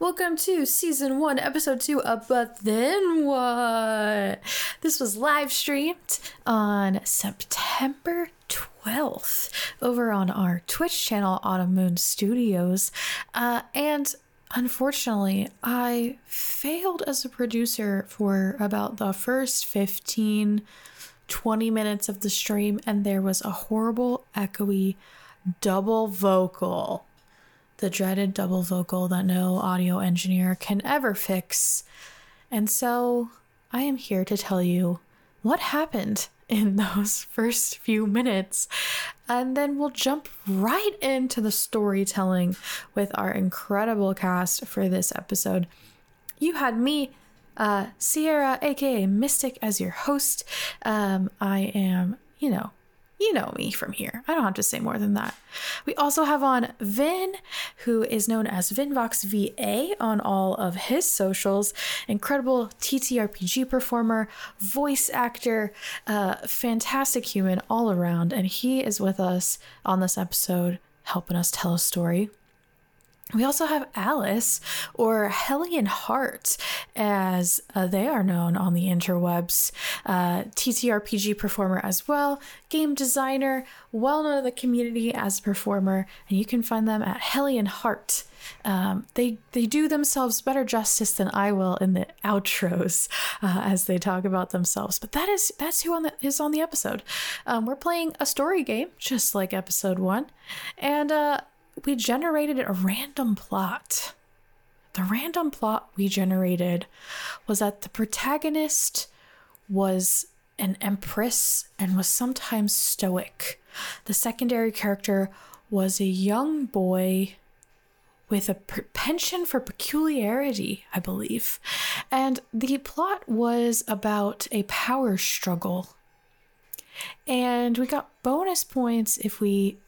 Welcome to season one, episode two of But Then What? This was live streamed on September 12th over on our Twitch channel, Autumn Moon Studios. Uh, and unfortunately, I failed as a producer for about the first 15, 20 minutes of the stream, and there was a horrible, echoey double vocal the dreaded double vocal that no audio engineer can ever fix. And so I am here to tell you what happened in those first few minutes. And then we'll jump right into the storytelling with our incredible cast for this episode. You had me, uh, Sierra, aka Mystic, as your host. Um, I am, you know, you know me from here. I don't have to say more than that. We also have on Vyn, who is known as VynVox VA on all of his socials. Incredible TTRPG performer, voice actor, uh, fantastic human all around. And he is with us on this episode, helping us tell a story. We also have Alyss, or Hellion Hart, as uh, they are known on the interwebs. Uh, TTRPG performer as well, game designer, well known in the community as a performer, and you can find them at Hellion Hart. Um, they they do themselves better justice than I will in the outros uh, as they talk about themselves. But that is that's who on the, is on the episode. Um, we're playing a story game, just like episode one, and uh, we generated a random plot. The random plot we generated was that the protagonist was an empress and was sometimes stoic. The secondary character was a young boy with a penchant for peculiarity, I believe. And the plot was about a power struggle. And we got bonus points if we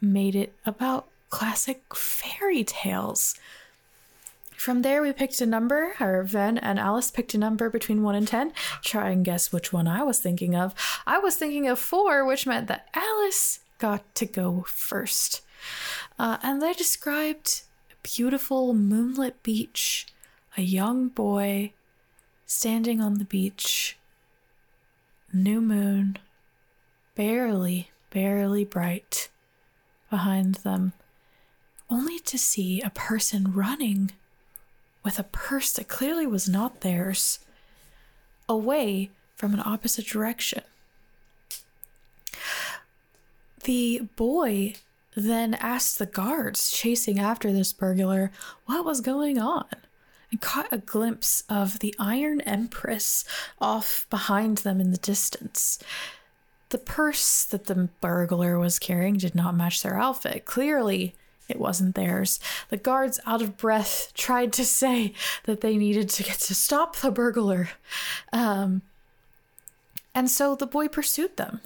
made it about classic fairy tales. From there, we picked a number, or Vyn and Alyss picked a number between 1 and 10. Try and guess which one I was thinking of. I was thinking of 4, which meant that Alyss got to go first. Uh, and they described a beautiful moonlit beach, a young boy standing on the beach, new moon, barely, barely bright behind them only to see a person running with a purse that clearly was not theirs away from an opposite direction. The boy then asked the guards chasing after this burglar what was going on and caught a glimpse of the Iron Empress off behind them in the distance. The purse that the burglar was carrying did not match their outfit. Clearly, it wasn't theirs. The guards, out of breath, tried to say that they needed to get to stop the burglar. Um, and so the boy pursued them.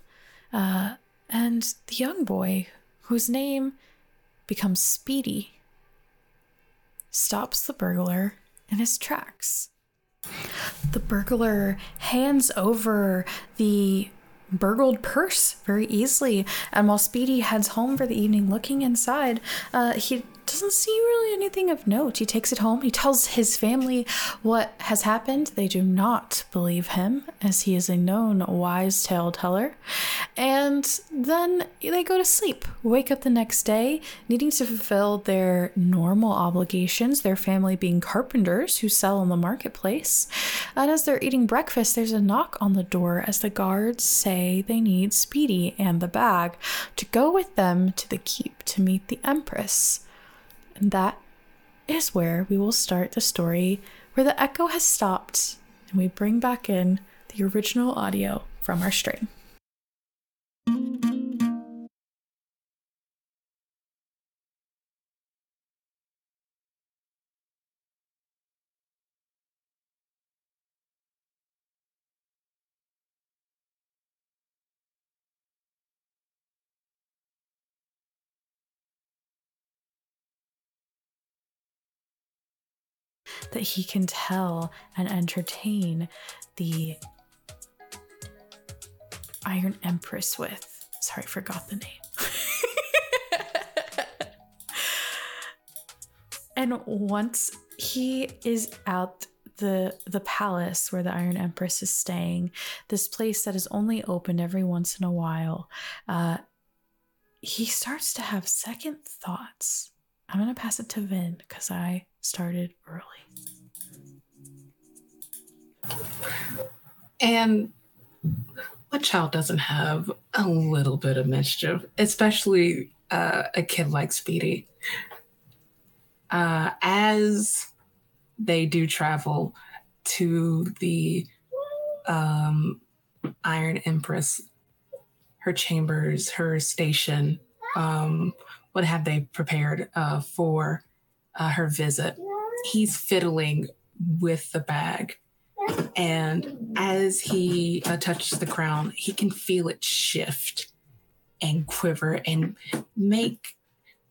Uh, and the young boy, whose name becomes Speedy, stops the burglar in his tracks. The burglar hands over the burgled purse very easily. And while Speedy heads home for the evening looking inside, uh, he doesn't see really anything of note. He takes it home. He tells his family what has happened. They do not believe him, as he is a known wise tale teller. And then they go to sleep, wake up the next day, needing to fulfill their normal obligations, their family being carpenters who sell in the marketplace. And as they're eating breakfast, there's a knock on the door as the guards say they need Speedy and the bag to go with them to the keep to meet the Empress. And that is where we will start the story where the echo has stopped and we bring back in the original audio from our stream. That he can tell and entertain the Iron Empress with. Sorry, I forgot the name. And once he is out the the palace where the Iron Empress is staying, this place that is only opened every once in a while, uh, he starts to have second thoughts. I'm gonna pass it to Vyn because I started early. And what child doesn't have a little bit of mischief, especially uh, a kid like Speedy? Uh, as they do travel to the um, Iron Empress, her chambers, her station, um, what have they prepared uh, for uh, her visit? He's fiddling with the bag. And as he uh, touches the crown, he can feel it shift and quiver and make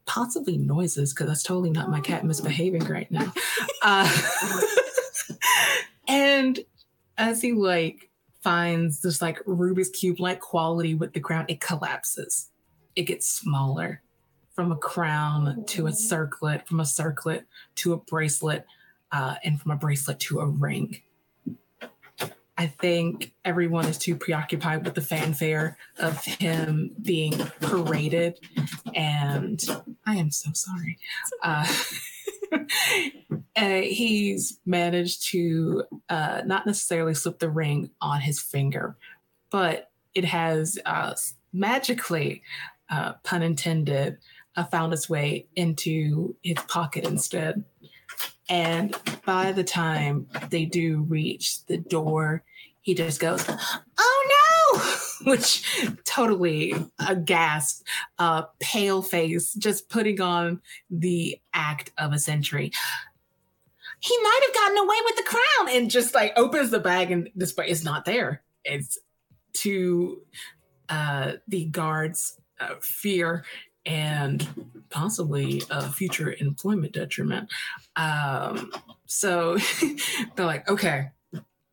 possibly noises because that's totally not my cat misbehaving right now. Uh, and as he like finds this like Rubik's cube like quality with the crown, it collapses. It gets smaller from a crown to a circlet, from a circlet to a bracelet, uh, and from a bracelet to a ring. I think everyone is too preoccupied with the fanfare of him being paraded. And I am so sorry. Uh, uh, he's managed to uh, not necessarily slip the ring on his finger, but it has uh, magically, uh, pun intended, uh, found its way into his pocket instead. And by the time they do reach the door, he just goes, Oh no! Which totally a gasp, uh, pale face, just putting on the act of a century. He might have gotten away with the crown and just like opens the bag and this is not there. It's to uh, the guards' uh, fear and possibly a future employment detriment. Um, so they're like, okay,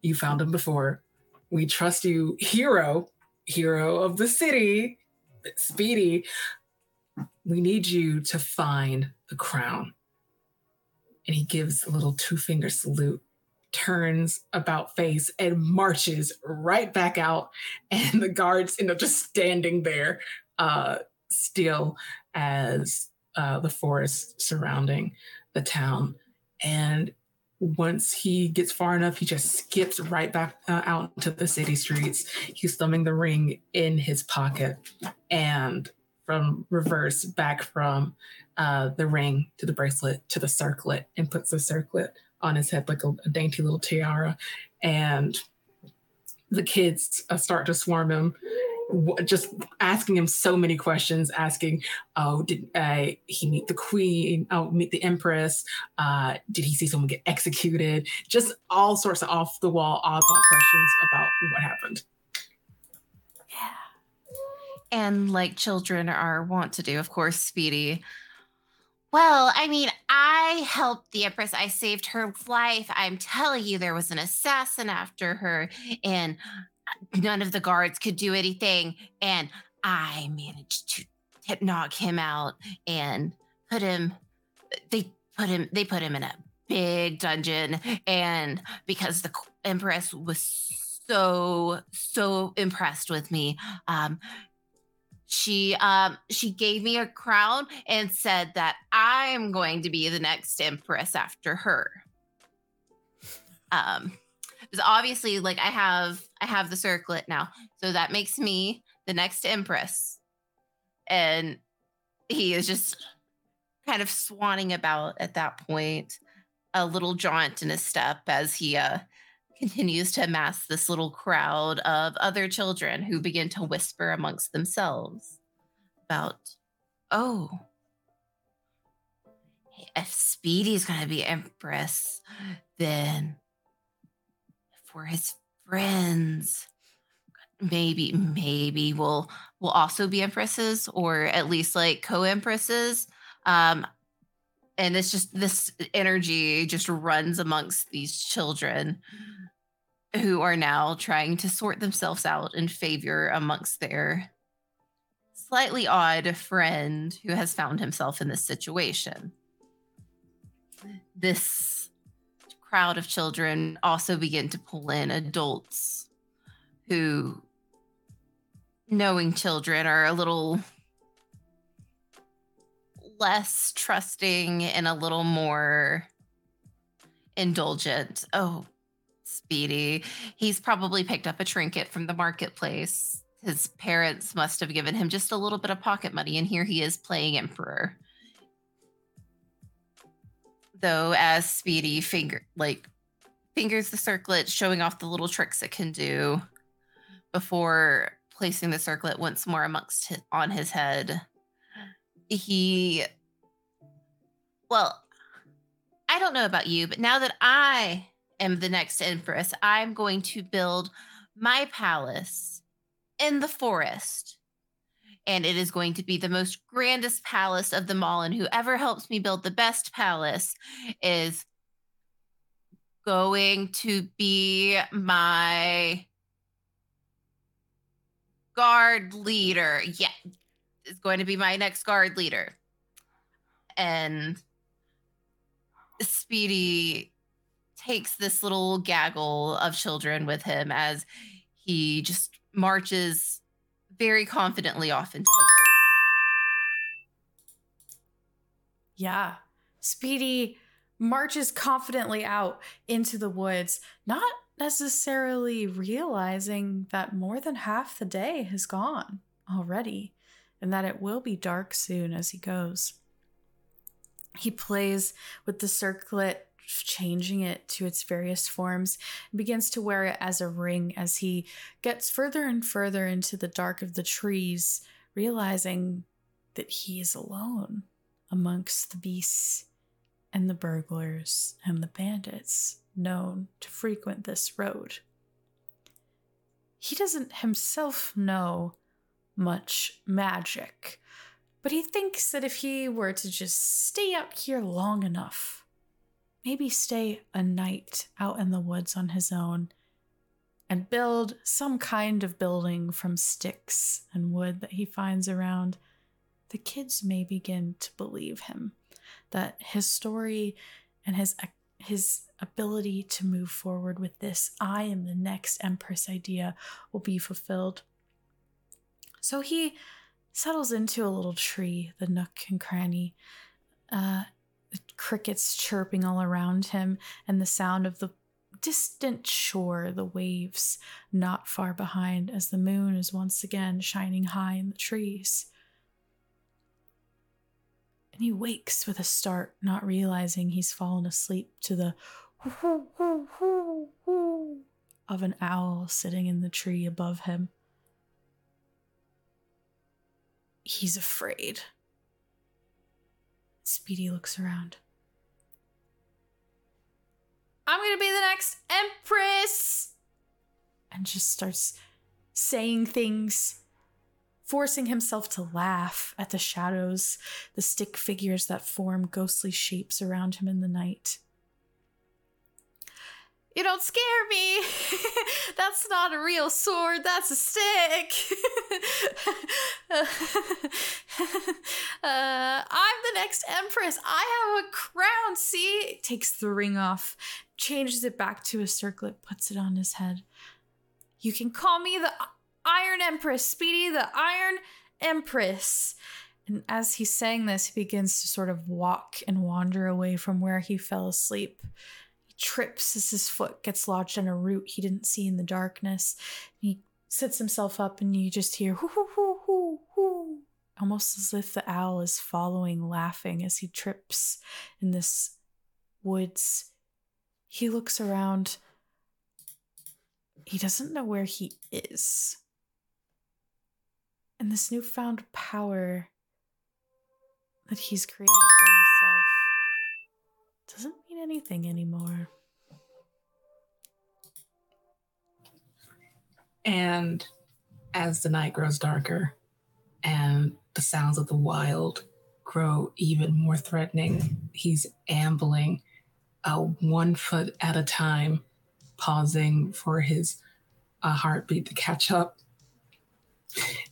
you found him before. We trust you, hero, hero of the city, Speedy. We need you to find the crown. And he gives a little two finger salute, turns about face, and marches right back out. And the guards end up just standing there, uh, still as uh, the forest surrounding the town. And once he gets far enough, he just skips right back uh, out into the city streets. He's thumbing the ring in his pocket and from reverse back from uh, the ring to the bracelet to the circlet and puts the circlet on his head like a, a dainty little tiara. And the kids uh, start to swarm him just asking him so many questions asking oh did uh, he meet the queen? Oh meet the empress? Uh, did he see someone get executed? Just all sorts of off the wall odd questions about what happened. Yeah. And like children are want to do of course speedy. Well, I mean, I helped the Empress. I saved her life. I'm telling you, there was an assassin after her, and none of the guards could do anything. And I managed to knock him out and put him, they put him, they put him in a big dungeon. And because the Empress was so, so impressed with me, um, she um she gave me a crown and said that I'm going to be the next empress after her. Um because obviously like I have I have the circlet now. So that makes me the next empress. And he is just kind of swanning about at that point, a little jaunt in his step as he uh continues to amass this little crowd of other children who begin to whisper amongst themselves about, oh, if Speedy's going to be Empress, then for his friends. Maybe, maybe we'll will also be empresses or at least like co-empresses. Um, and it's just this energy just runs amongst these children who are now trying to sort themselves out in favor amongst their slightly odd friend who has found himself in this situation. this crowd of children also begin to pull in adults who, knowing children, are a little less trusting and a little more indulgent. Oh, Speedy. He's probably picked up a trinket from the marketplace. His parents must have given him just a little bit of pocket money, and here he is playing Emperor. Though, as Speedy finger like fingers the circlet, showing off the little tricks it can do before placing the circlet once more amongst his, on his head. He, well, I don't know about you, but now that I am the next empress, I'm going to build my palace in the forest. And it is going to be the most grandest palace of them all. And whoever helps me build the best palace is going to be my guard leader. Yeah, is going to be my next guard leader. And Speedy takes this little gaggle of children with him as he just marches very confidently off into the woods. Yeah. Speedy marches confidently out into the woods, not necessarily realizing that more than half the day has gone already and that it will be dark soon as he goes. He plays with the circlet, changing it to its various forms, begins to wear it as a ring as he gets further and further into the dark of the trees, realizing that he is alone amongst the beasts and the burglars and the bandits known to frequent this road. He doesn't himself know much magic, but he thinks that if he were to just stay out here long enough, maybe stay a night out in the woods on his own, and build some kind of building from sticks and wood that he finds around, the kids may begin to believe him that his story and his his ability to move forward with this I am the next empress idea will be fulfilled. So he settles into a little tree, the nook and cranny, uh, crickets chirping all around him, and the sound of the distant shore, the waves not far behind, as the moon is once again shining high in the trees. And he wakes with a start, not realizing he's fallen asleep to the whoo, whoo, whoo, whoo of an owl sitting in the tree above him. He's afraid. Speedy looks around. I'm gonna be the next Empress! And just starts saying things, forcing himself to laugh at the shadows, the stick figures that form ghostly shapes around him in the night. You don't scare me. that's not a real sword. That's a stick. uh, I'm the next empress. I have a crown. See? Takes the ring off, changes it back to a circlet, puts it on his head. You can call me the Iron Empress, Speedy, the Iron Empress. And as he's saying this, he begins to sort of walk and wander away from where he fell asleep He trips as his foot gets lodged in a root he didn't see in the darkness. He sits himself up and you just hear hoo hoo hoo hoo hoo. Almost as if the owl is following, laughing as he trips in this woods. He looks around. He doesn't know where he is. And this newfound power that he's created for himself doesn't mean anything anymore. And as the night grows darker and the sounds of the wild grow even more threatening, he's ambling uh, one foot at a time, pausing for his uh, heartbeat to catch up.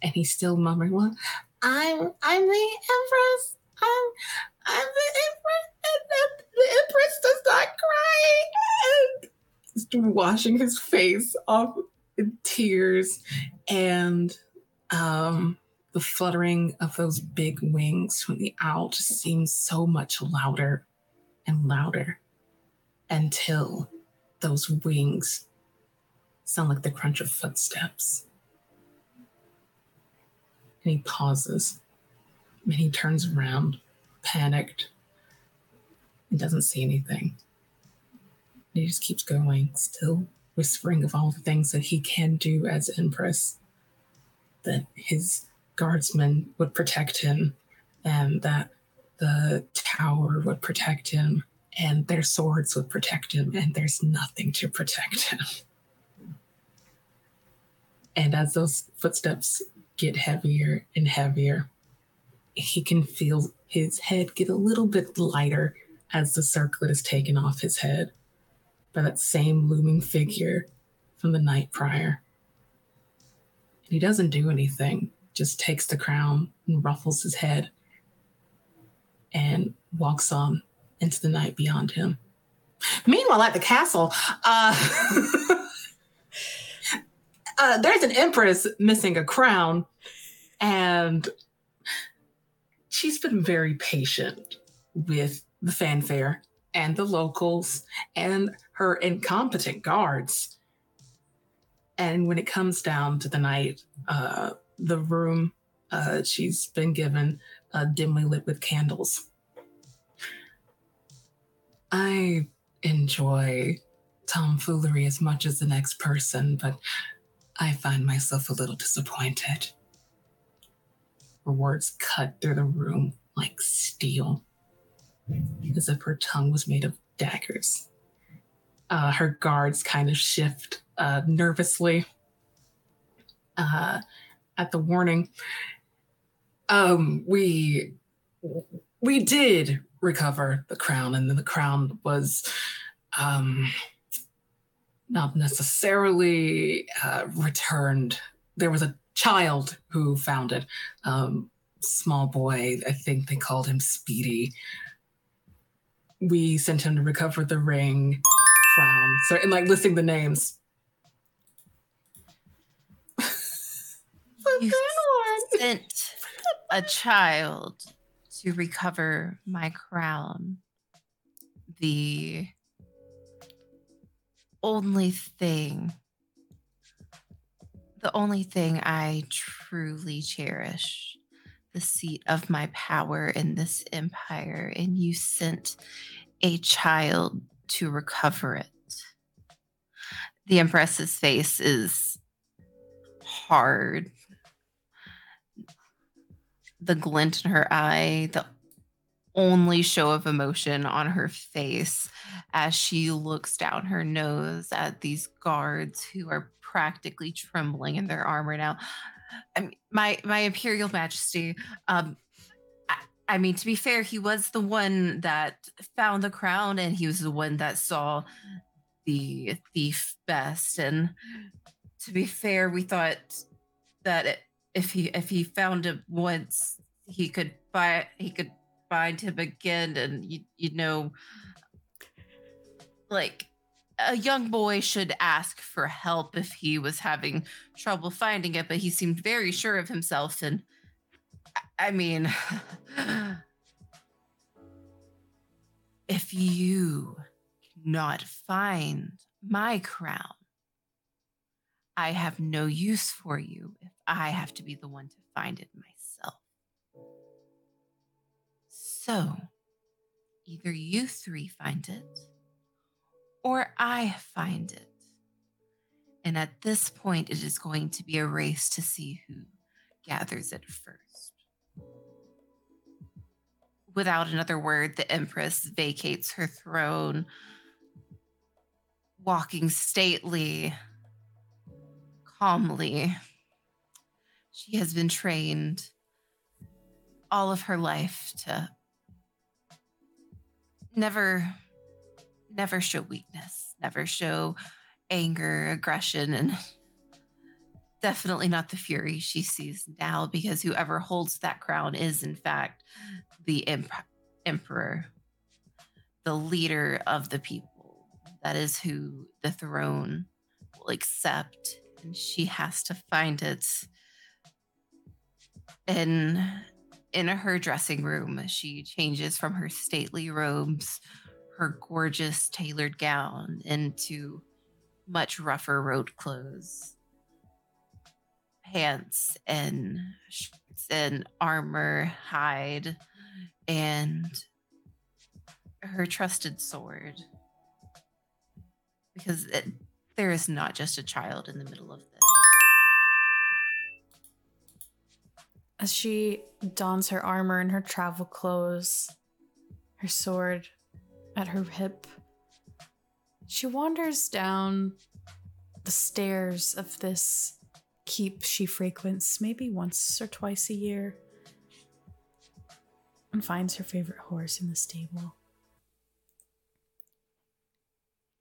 And he's still mumbling, "Well, I'm I'm the empress. I'm I'm the empress." and the Empress does not cry. And washing his face off in tears and um the fluttering of those big wings from the owl just seems so much louder and louder until those wings sound like the crunch of footsteps. And he pauses and he turns around, panicked, and doesn't see anything. And he just keeps going, still whispering of all the things that he can do as Empress, that his guardsmen would protect him, and that the tower would protect him, and their swords would protect him, and there's nothing to protect him. And as those footsteps get heavier and heavier, he can feel his head get a little bit lighter as the circlet is taken off his head by that same looming figure from the night prior. And he doesn't do anything, just takes the crown and ruffles his head and walks on into the night beyond him. Meanwhile, at the castle, uh, uh, there's an empress missing a crown, and she's been very patient with the fanfare and the locals and her incompetent guards. And when it comes down to the night, uh, the room uh, she's been given uh, dimly lit with candles. I enjoy tomfoolery as much as the next person, but I find myself a little disappointed. Her words cut through the room like steel, as if her tongue was made of daggers. Uh, her guards kind of shift uh, nervously uh, at the warning. Um, we we did recover the crown, and then the crown was um, not necessarily uh, returned. There was a child who found it. Um, small boy, I think they called him Speedy. We sent him to recover the ring, crown. So, and like listing the names. You sent a child to recover my crown. The only thing, the only thing I truly cherish, the seat of my power in this empire, and you sent a child to recover it. The Empress's face is hard the glint in her eye, the only show of emotion on her face as she looks down her nose at these guards who are practically trembling in their armor now. I mean, my my imperial majesty um I, I mean to be fair he was the one that found the crown and he was the one that saw the thief best and to be fair we thought that it, if he if he found it once, he could buy he could find him again, and you you know, like a young boy should ask for help if he was having trouble finding it, but he seemed very sure of himself, and I mean. if you cannot find my crown, I have no use for you if I have to be the one to find it myself. So, either you three find it or I find it. And at this point, it is going to be a race to see who gathers it first. Without another word, the Empress vacates her throne, walking stately calmly. She has been trained all of her life to never never show weakness, never show anger, aggression and definitely not the fury she sees now because whoever holds that crown is in fact the emp- emperor. the leader of the people. That is who the throne will accept, and she has to find it in in her dressing room. She changes from her stately robes, her gorgeous tailored gown, into much rougher road clothes, pants and shirts and armor, hide, and her trusted sword. Because it, there is not just a child in the middle of As she dons her armor and her travel clothes, her sword at her hip, she wanders down the stairs of this keep she frequents maybe once or twice a year and finds her favorite horse in the stable.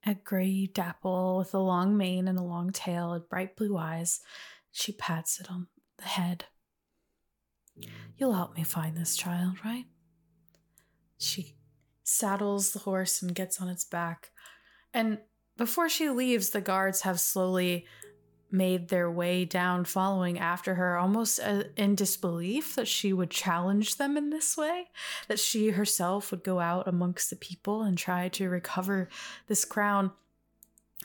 A gray dapple with a long mane and a long tail and bright blue eyes. She pats it on the head. You'll help me find this child, right? She saddles the horse and gets on its back. And before she leaves, the guards have slowly made their way down, following after her, almost uh, in disbelief that she would challenge them in this way, that she herself would go out amongst the people and try to recover this crown,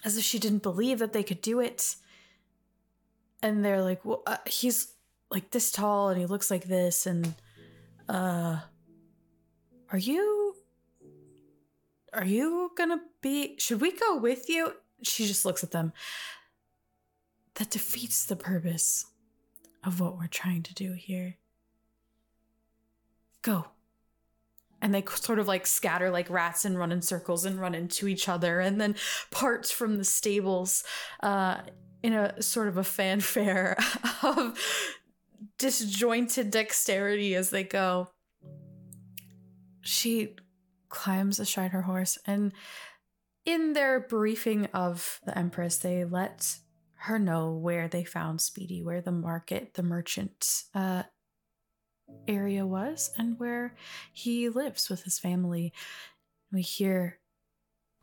as if she didn't believe that they could do it. And they're like, well, uh, he's like this tall and he looks like this, and, uh, are you are you gonna be should we go with you? She just looks at them. That defeats the purpose of what we're trying to do here. Go. And they sort of like scatter like rats and run in circles and run into each other and then parts from the stables uh in a sort of a fanfare of disjointed dexterity as they go. She climbs astride her horse and in their briefing of the empress they let her know where they found speedy where the market the merchant uh, area was and where he lives with his family. We hear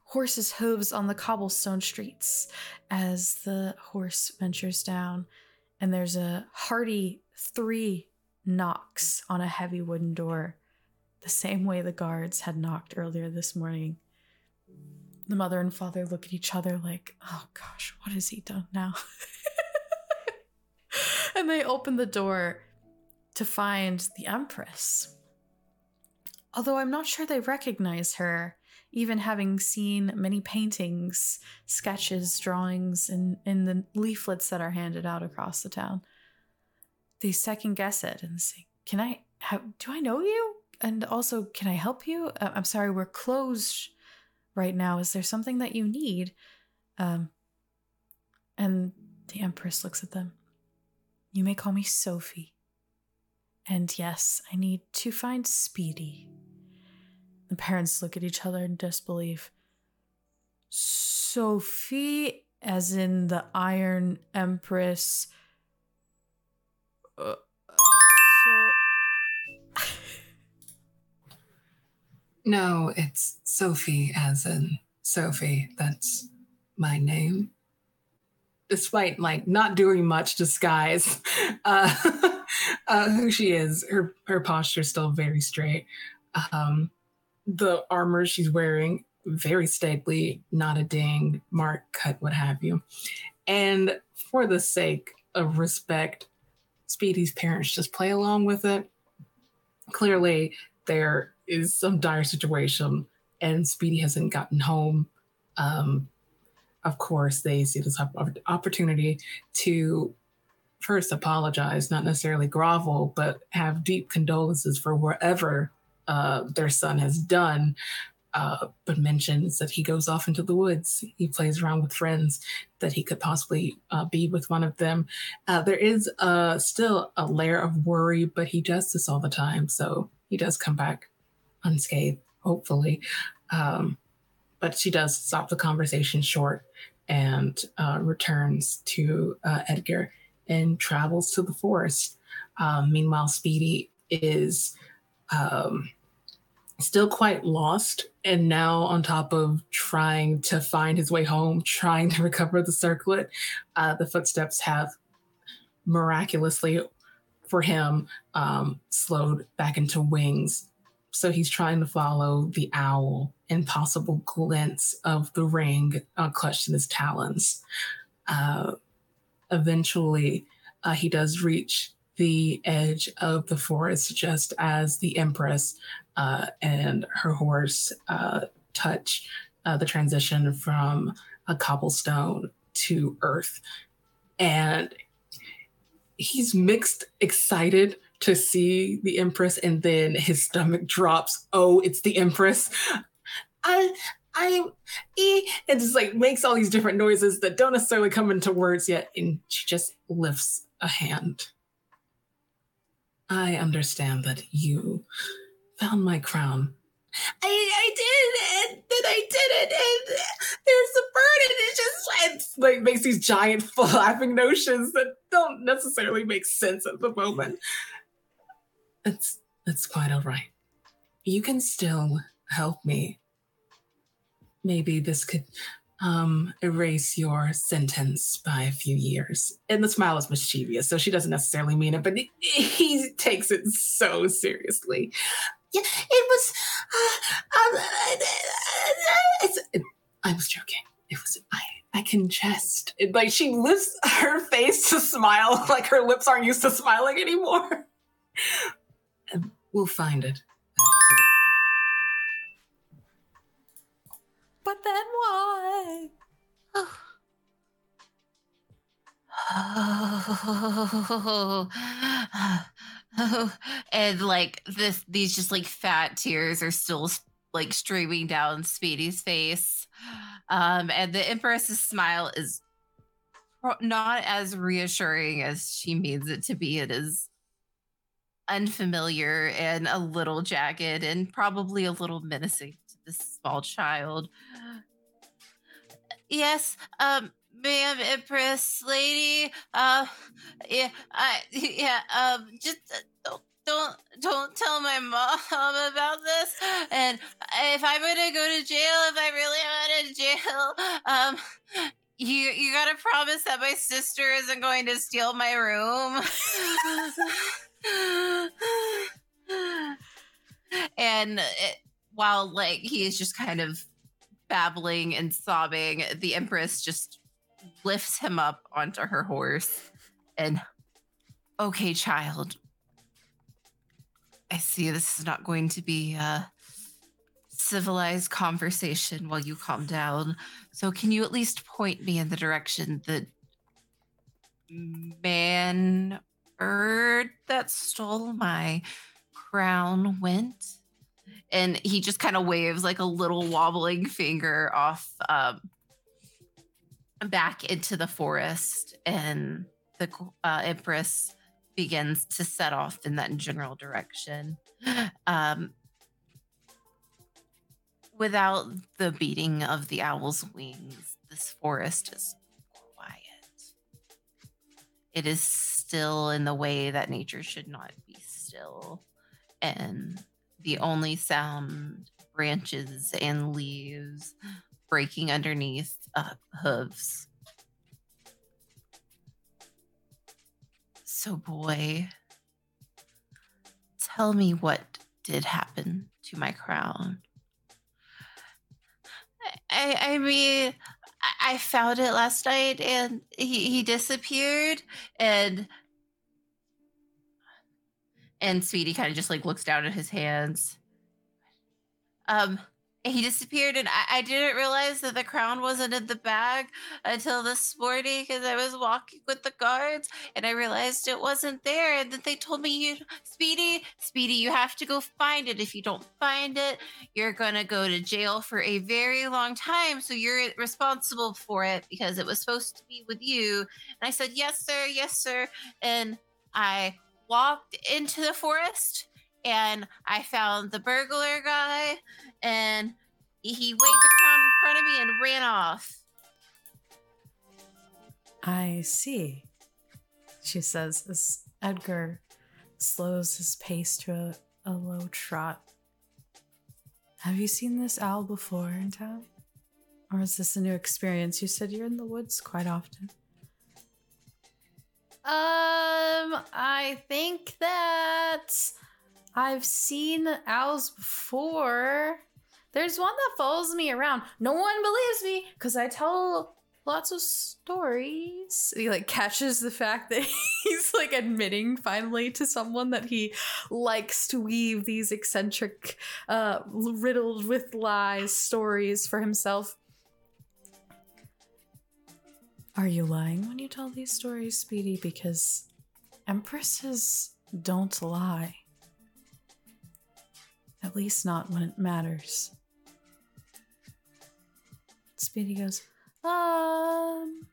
horses hooves on the cobblestone streets as the horse ventures down and there's a hearty three knocks on a heavy wooden door the same way the guards had knocked earlier this morning. The mother and father look at each other like, oh gosh, what has he done now? and they open the door to find the Empress. Although I'm not sure they recognize her, even having seen many paintings, sketches, drawings, in, in the leaflets that are handed out across the town. They second guess it and say, Can I, have, do I know you? and also, can I help you? Uh, I'm sorry, we're closed right now. Is there something that you need? Um, and the Empress looks at them. You may call me Sophie. And yes, I need to find Speedy. The parents look at each other in disbelief. Sophie, as in the Iron Empress. Uh, No, it's Sophie, as in Sophie. That's my name. Despite like not doing much disguise, uh, uh, who she is, her her posture's still very straight. Um, the armor she's wearing very stately, not a ding, mark, cut, what have you. And for the sake of respect, Speedy's parents just play along with it. Clearly, they're some dire situation and Speedy hasn't gotten home. Um, of course, they see this opportunity to first apologize, not necessarily grovel, but have deep condolences for wherever uh, their son has done. Uh, but mentions that he goes off into the woods. He plays around with friends, that he could possibly uh, be with one of them. Uh, there is uh, still a layer of worry, but he does this all the time. So he does come back unscathed, hopefully. Um, but she does stop the conversation short and uh, returns to uh, Edgar and travels to the forest. Um, meanwhile, Speedy is um, still quite lost. And now, on top of trying to find his way home, trying to recover the circlet, uh, the footsteps have miraculously for him um, slowed back into wings. So he's trying to follow the owl and possible glints of the ring uh, clutched in his talons. Uh, eventually, uh, he does reach the edge of the forest just as the Empress uh, and her horse uh, touch uh, the transition from a cobblestone to earth. And he's mixed excited to see the Empress, and then his stomach drops. Oh, it's the Empress. I I'm e and just like makes all these different noises that don't necessarily come into words yet, and she just lifts a hand. I understand that you found my crown. I, I did, and then I did it, and there's a bird, and it just it's like makes these giant flapping notions that don't necessarily make sense at the moment. It's it's quite all right. You can still help me. Maybe this could um, erase your sentence by a few years. And the smile is mischievous, so she doesn't necessarily mean it, but he takes it so seriously. Yeah, it was. Uh, uh, I was joking. It was. I. I can just it, like she lifts her face to smile, like her lips aren't used to smiling anymore. And we'll find it. But then why? and like this these just like fat tears are still like streaming down Speedy's face. Um and the Empress's smile is not as reassuring as she means it to be. It is unfamiliar and a little jagged and probably a little menacing this small child. Yes, um, ma'am, Empress lady. Uh, yeah, I, yeah, um, just uh, don't, don't, don't tell my mom about this. And if I'm gonna go to jail, if I really am to jail, um, you you gotta promise that my sister isn't going to steal my room. and it, while like he is just kind of babbling and sobbing, the Empress just lifts him up onto her horse and, okay, child, I see this is not going to be a civilized conversation while you calm down. So, can you at least point me in the direction that man bird that stole my crown went? And he just kind of waves like a little wobbling finger off um, back into the forest and the uh, empress begins to set off in that general direction. Um, without the beating of the owl's wings this forest is quiet. It is still in the way that nature should not be still and the only sound branches and leaves breaking underneath uh, hooves. So, boy, tell me what did happen to my crown. I, I mean, I found it last night and he, he disappeared and and Speedy kind of just like looks down at his hands. Um, he disappeared, and I, I, didn't realize that the crown wasn't in the bag until this morning because I was walking with the guards, and I realized it wasn't there. And then they told me, "You, Speedy, Speedy, you have to go find it. If you don't find it, you're gonna go to jail for a very long time. So you're responsible for it because it was supposed to be with you." And I said, "Yes, sir. Yes, sir." And I walked into the forest and I found the burglar guy and he waved the crown in front of me and ran off. I see, she says as Edgar slows his pace to a, a low trot. Have you seen this owl before in town? Or is this a new experience? You said you're in the woods quite often. Um, I think that I've seen owls before. There's one that follows me around. No one believes me because I tell lots of stories. He like catches the fact that he's like admitting finally to someone that he likes to weave these eccentric, uh, riddled with lies stories for himself. Are you lying when you tell these stories, Speedy? Because empresses don't lie. At least not when it matters. Speedy goes, um,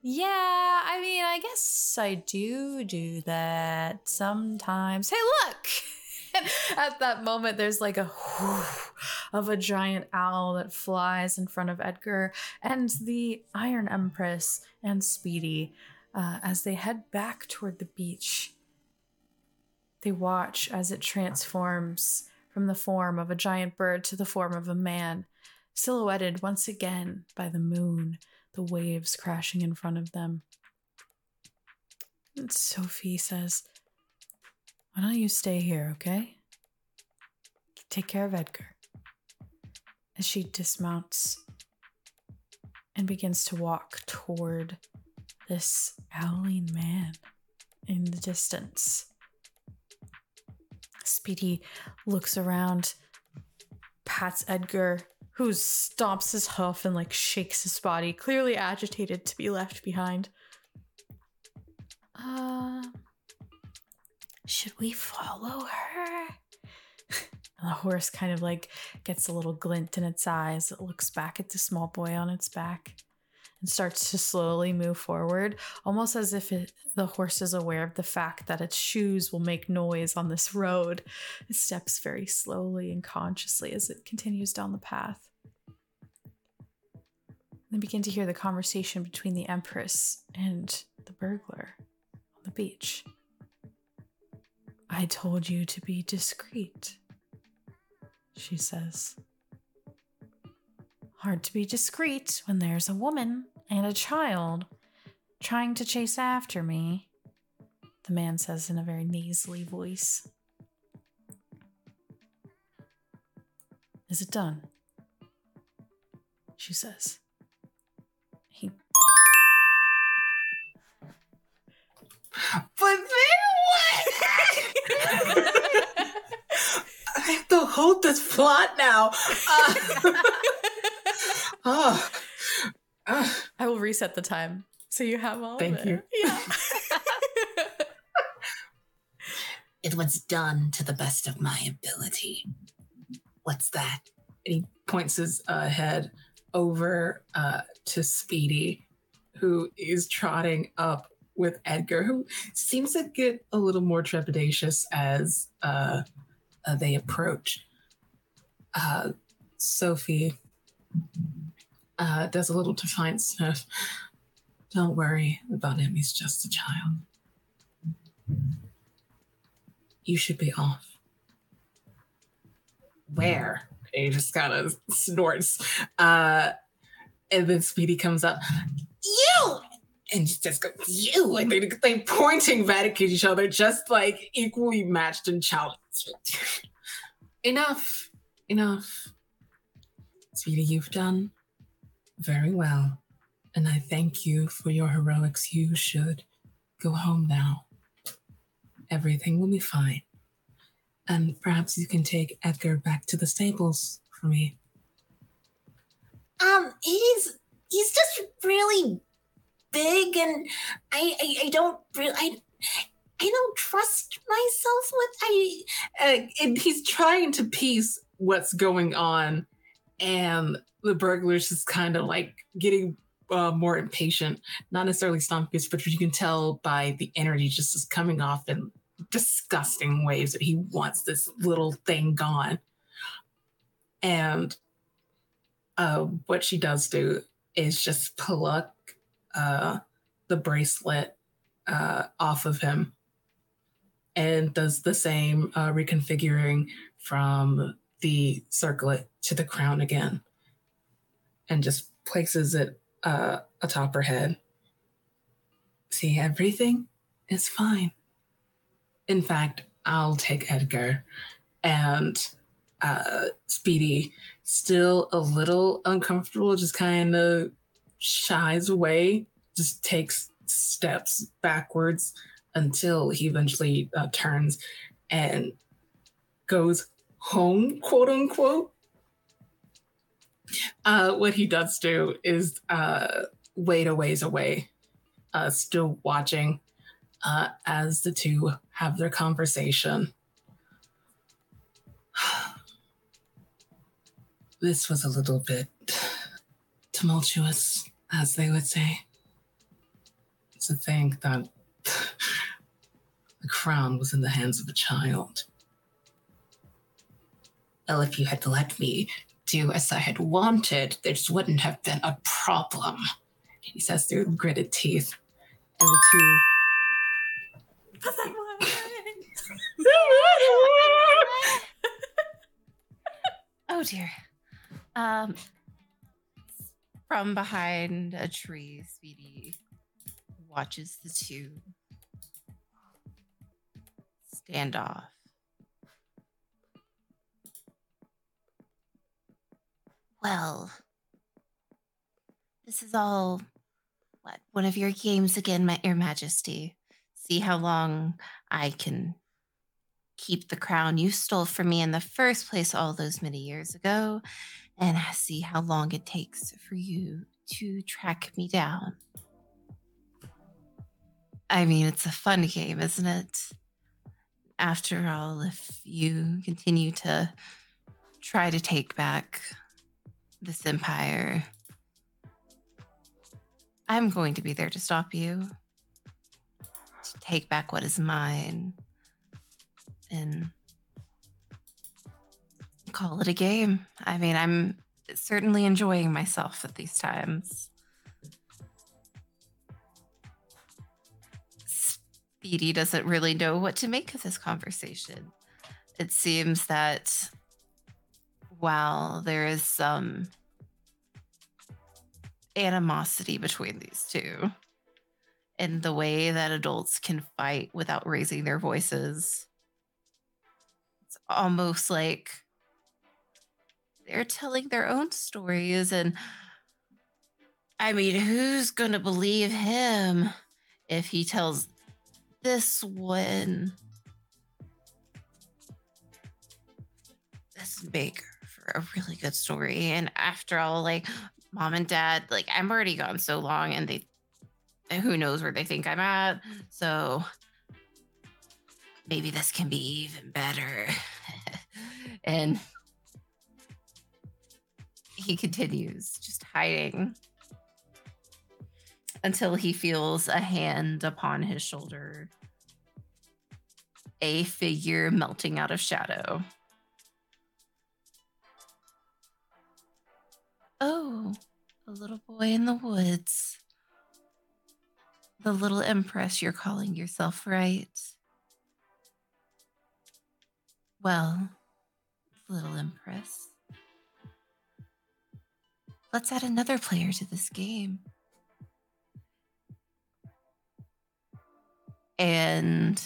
yeah, I mean, I guess I do do that sometimes. Hey, look! At that moment, there's like a whoosh of a giant owl that flies in front of Edgar and the Iron Empress and Speedy uh, as they head back toward the beach. They watch as it transforms from the form of a giant bird to the form of a man, silhouetted once again by the moon, the waves crashing in front of them. And Sophie says, Why don't you stay here, okay? Take care of Edgar. As she dismounts and begins to walk toward this howling man in the distance. Speedy looks around, pats Edgar, who stomps his hoof and like shakes his body, clearly agitated to be left behind. We follow her? And the horse kind of like gets a little glint in its eyes. It looks back at the small boy on its back and starts to slowly move forward, almost as if it, the horse is aware of the fact that its shoes will make noise on this road. It steps very slowly and consciously as it continues down the path. They begin to hear the conversation between the Empress and the burglar on the beach. I told you to be discreet, she says. Hard to be discreet when there's a woman and a child trying to chase after me, the man says in a very nasally voice. Is it done? She says. But then what? I have to hold this plot now. Uh, oh, uh, I will reset the time so you have all Thank of it. you. Yeah. it was done to the best of my ability. What's that? And he points his uh, head over uh, to Speedy, who is trotting up with Edgar, who seems to get a little more trepidatious as uh, uh, they approach. Uh, Sophie uh, does a little defiant sniff. Don't worry about him, he's just a child. You should be off. Where? He just kind of snorts. Uh, and then Speedy comes up. You! And he just goes, you! Like they, they pointing back at each other, just like equally matched in challenge. enough. Enough. Speedy, you've done very well. And I thank you for your heroics. You should go home now. Everything will be fine. And perhaps you can take Edgar back to the stables for me. Um, he's he's just really big, and I I, I don't really I I don't trust myself with I. Uh, he's trying to piece what's going on, and the burglar's just kind of like getting uh, more impatient. Not necessarily stomping but you can tell by the energy just is coming off in disgusting ways that he wants this little thing gone. And uh, what she does do is just pluck uh, the bracelet uh, off of him and does the same uh, reconfiguring from the circlet to the crown again and just places it uh, atop her head. See, everything is fine. In fact, I'll take Edgar and uh, Speedy, still a little uncomfortable, just kind of shies away, just takes steps backwards until he eventually uh, turns and goes home, quote unquote. Uh, what he does do is uh, wait a ways away, uh, still watching uh, as the two have their conversation. this was a little bit tumultuous, as they would say. To think that the crown was in the hands of a child. Well, if you had let me do as I had wanted, this wouldn't have been a problem, he says through gritted teeth. And the two. oh dear. Um, from behind a tree, Speedy watches the two stand off. Well, this is all what one of your games again, my, Your Majesty. See how long I can keep the crown you stole from me in the first place all those many years ago, and I see how long it takes for you to track me down. I mean, it's a fun game, isn't it? After all, if you continue to try to take back this empire, I'm going to be there to stop you, to take back what is mine, and call it a game. I mean, I'm certainly enjoying myself at these times. Speedy doesn't really know what to make of this conversation. It seems that while there is some animosity between these two in the way that adults can fight without raising their voices, it's almost like they're telling their own stories. And I mean, who's going to believe him if he tells this one? This big for a really good story. And after all, like mom and dad, like I'm already gone so long and they and who knows where they think I'm at. So maybe this can be even better. and he continues just hiding until he feels a hand upon his shoulder, a figure melting out of shadow. Oh, a little boy in the woods. The little empress you're calling yourself, right? Well, little empress. Let's add another player to this game. And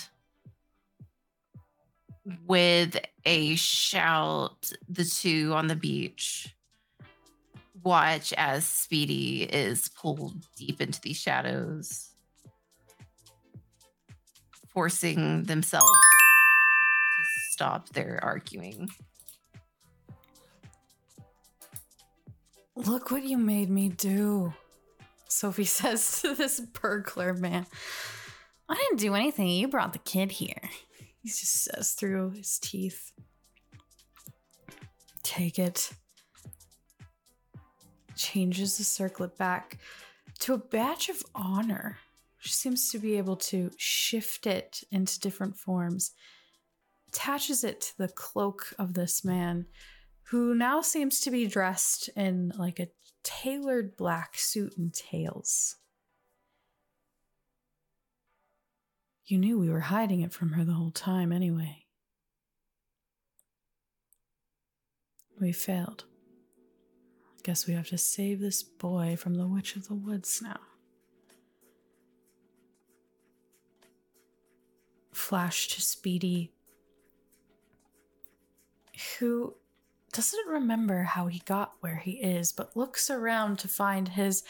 with a shout, the two on the beach watch as Speedy is pulled deep into these shadows, forcing themselves to stop their arguing. Look what you made me do, Sophie says to this burglar man. I didn't do anything. You brought the kid here. He just says through his teeth. Take it. Changes the circlet back to a badge of honor. She seems to be able to shift it into different forms. Attaches it to the cloak of this man who now seems to be dressed in like a tailored black suit and tails. You knew we were hiding it from her the whole time, anyway. We failed. Guess we have to save this boy from the Witch of the Woods now. Flash to Speedy, who doesn't remember how he got where he is, but looks around to find his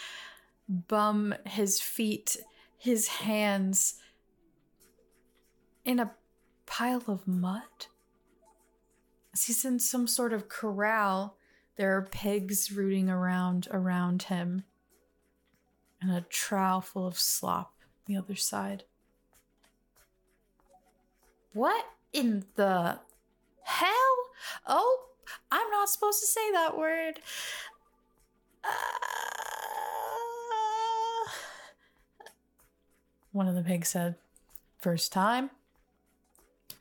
bum, his feet, his hands in a pile of mud. He's in some sort of corral. There are pigs rooting around around him, and a trough full of slop the other side. What in the hell? Oh, I'm not supposed to say that word. Uh, one of the pigs said, First time?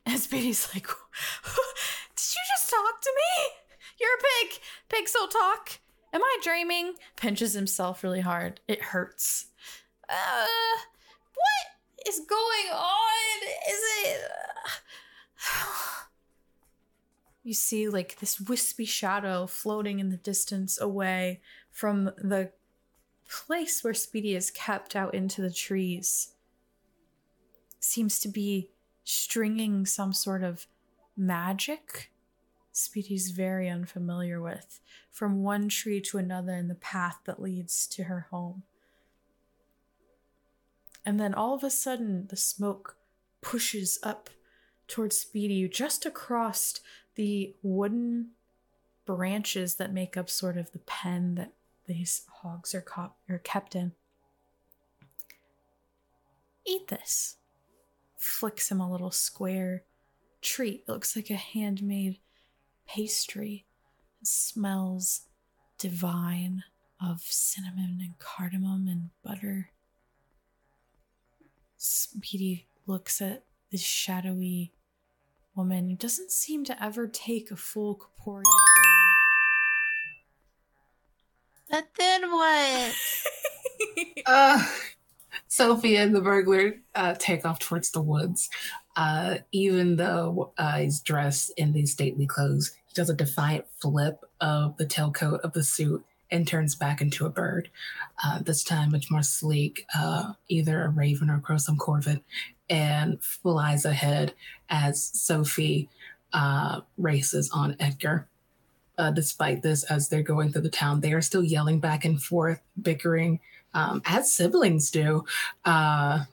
And Speedy's like, Did you just talk to me? You're a pig. Pigs don't talk. Am I dreaming? Pinches himself really hard. It hurts. Uh, what is going on? Is it. You see like this wispy shadow floating in the distance away from the place where Speedy is kept out into the trees. Seems to be stringing some sort of magic Speedy's very unfamiliar with from one tree to another in the path that leads to her home. And then all of a sudden, the smoke pushes up towards Speedy just across the wooden branches that make up sort of the pen that these hogs are, caught, are kept in. Eat this. Flicks him a little square treat. It looks like a handmade pastry. It smells divine of cinnamon and cardamom and butter. Speedy looks at the shadowy woman who doesn't seem to ever take a full corporeal form. But then what? Uh, Sophie and the burglar uh, take off towards the woods. Uh, even though uh, he's dressed in these stately clothes, he does a defiant flip of the tailcoat of the suit and turns back into a bird. Uh, this time, much more sleek, uh, either a raven or crow, some corvid, and flies ahead as Sophie uh, races on Edgar. Uh, despite this, as they're going through the town, they are still yelling back and forth, bickering, um, as siblings do, uh,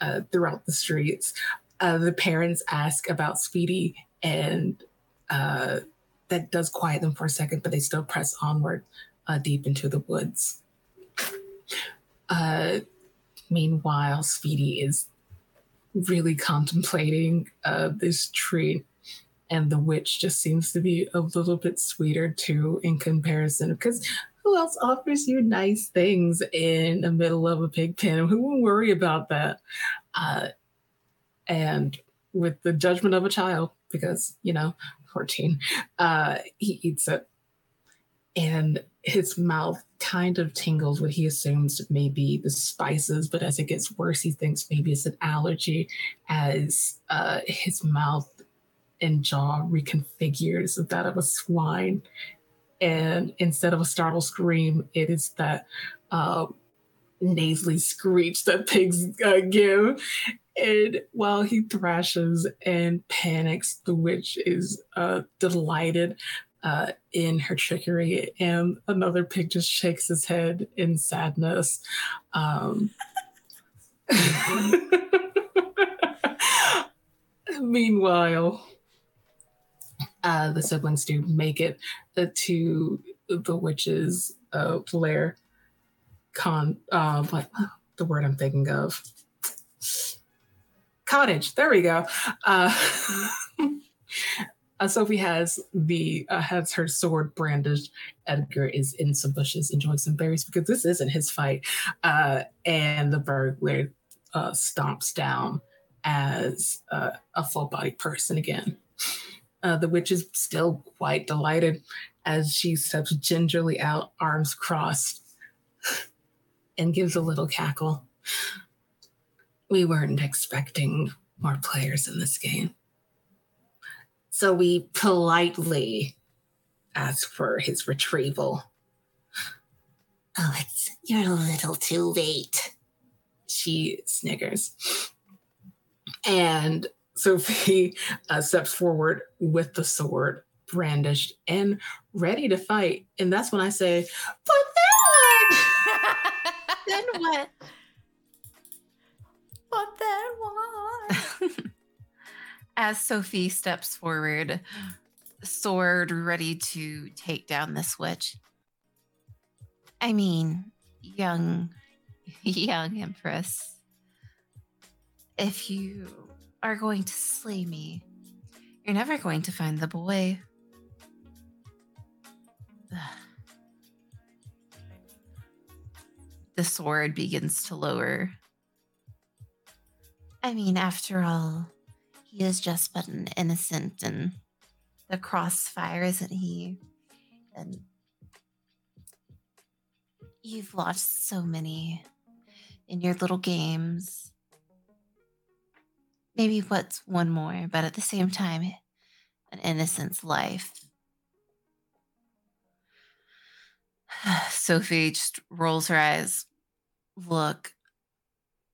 uh, throughout the streets. The parents ask about Speedy, and that does quiet them for a second, but they still press onward uh, deep into the woods. Uh, meanwhile, Speedy is really contemplating uh, this tree, and the witch just seems to be a little bit sweeter too in comparison. Because who else offers you nice things in the middle of a pig pen? Who will worry about that? Uh, and with the judgment of a child, because you know, fourteen, uh, he eats it, and his mouth kind of tingles what he assumes may be the spices, but as it gets worse, he thinks maybe it's an allergy as uh, his mouth and jaw reconfigures that of a swine. And instead of a startled scream, it is that uh, nasally screech that pigs uh, give. And while he thrashes and panics, the witch is uh, delighted uh, in her trickery, and another pig just shakes his head in sadness. Um, meanwhile, uh, the siblings do make it uh, to the witch's uh, lair. Con, uh, what the word I'm thinking of? Cottage. There we go. Uh, uh, Sophie has the uh, has her sword brandished. Edgar is in some bushes enjoying some berries because this isn't his fight. Uh, and the burglar uh, stomps down as uh, a full bodied person again. The witch is still quite delighted as she steps gingerly out, arms crossed, and gives a little cackle. We weren't expecting more players in this game. So we politely ask for his retrieval. Oh, it's you're a little too late. She sniggers. And Sophie uh, steps forward with the sword brandished and ready to fight. And that's when I say, But then then what? But then what? As Sophie steps forward, sword ready to take down this witch. I mean, young, young Empress, if you are going to slay me, you're never going to find the boy. The sword begins to lower. I mean, after all, he is just but an innocent and the crossfire, isn't he? And you've lost so many in your little games. Maybe what's one more, but at the same time, an innocent's life. Sophie just rolls her eyes. Look,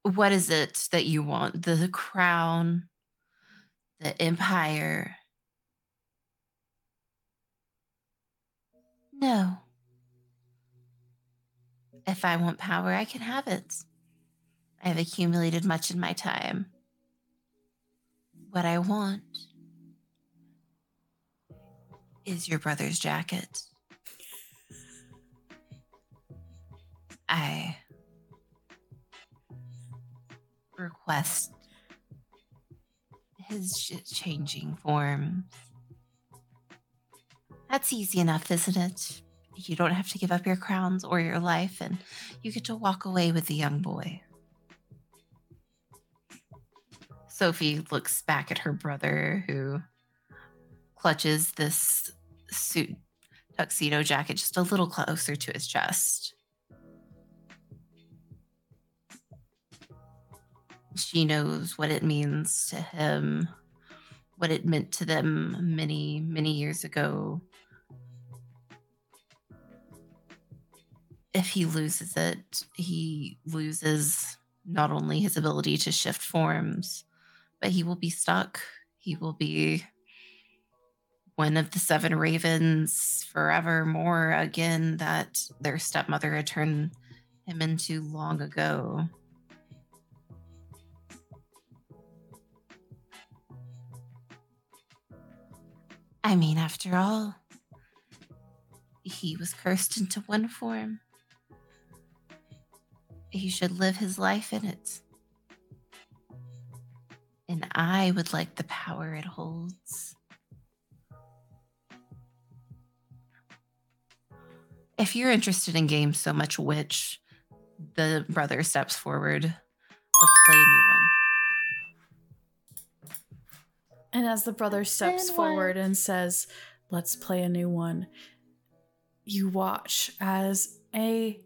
what is it that you want? The crown, the empire? No. If I want power, I can have it. I have accumulated much in my time. What I want is your brother's jacket. I request his changing forms. That's easy enough, isn't it? You don't have to give up your crowns or your life, and you get to walk away with the young boy. Sophie looks back at her brother, who clutches this suit tuxedo jacket just a little closer to his chest. She knows what it means to him, what it meant to them many, many years ago. If he loses it, he loses not only his ability to shift forms, but he will be stuck. He will be one of the seven ravens forevermore again that their stepmother had turned him into long ago. I mean, after all, he was cursed into one form. He should live his life in it. And I would like the power it holds. If you're interested in games so much, which the brother steps forward, let's play a new one. And as the brother steps Then forward what? and says, Let's play a new one, you watch as a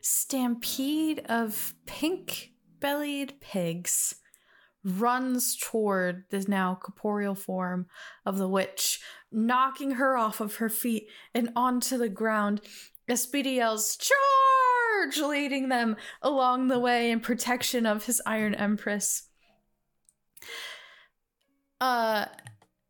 stampede of pink bellied pigs runs toward the now corporeal form of the witch, knocking her off of her feet and onto the ground. As Speedy yells, Charge! leading them along the way in protection of his Iron Empress. Uh,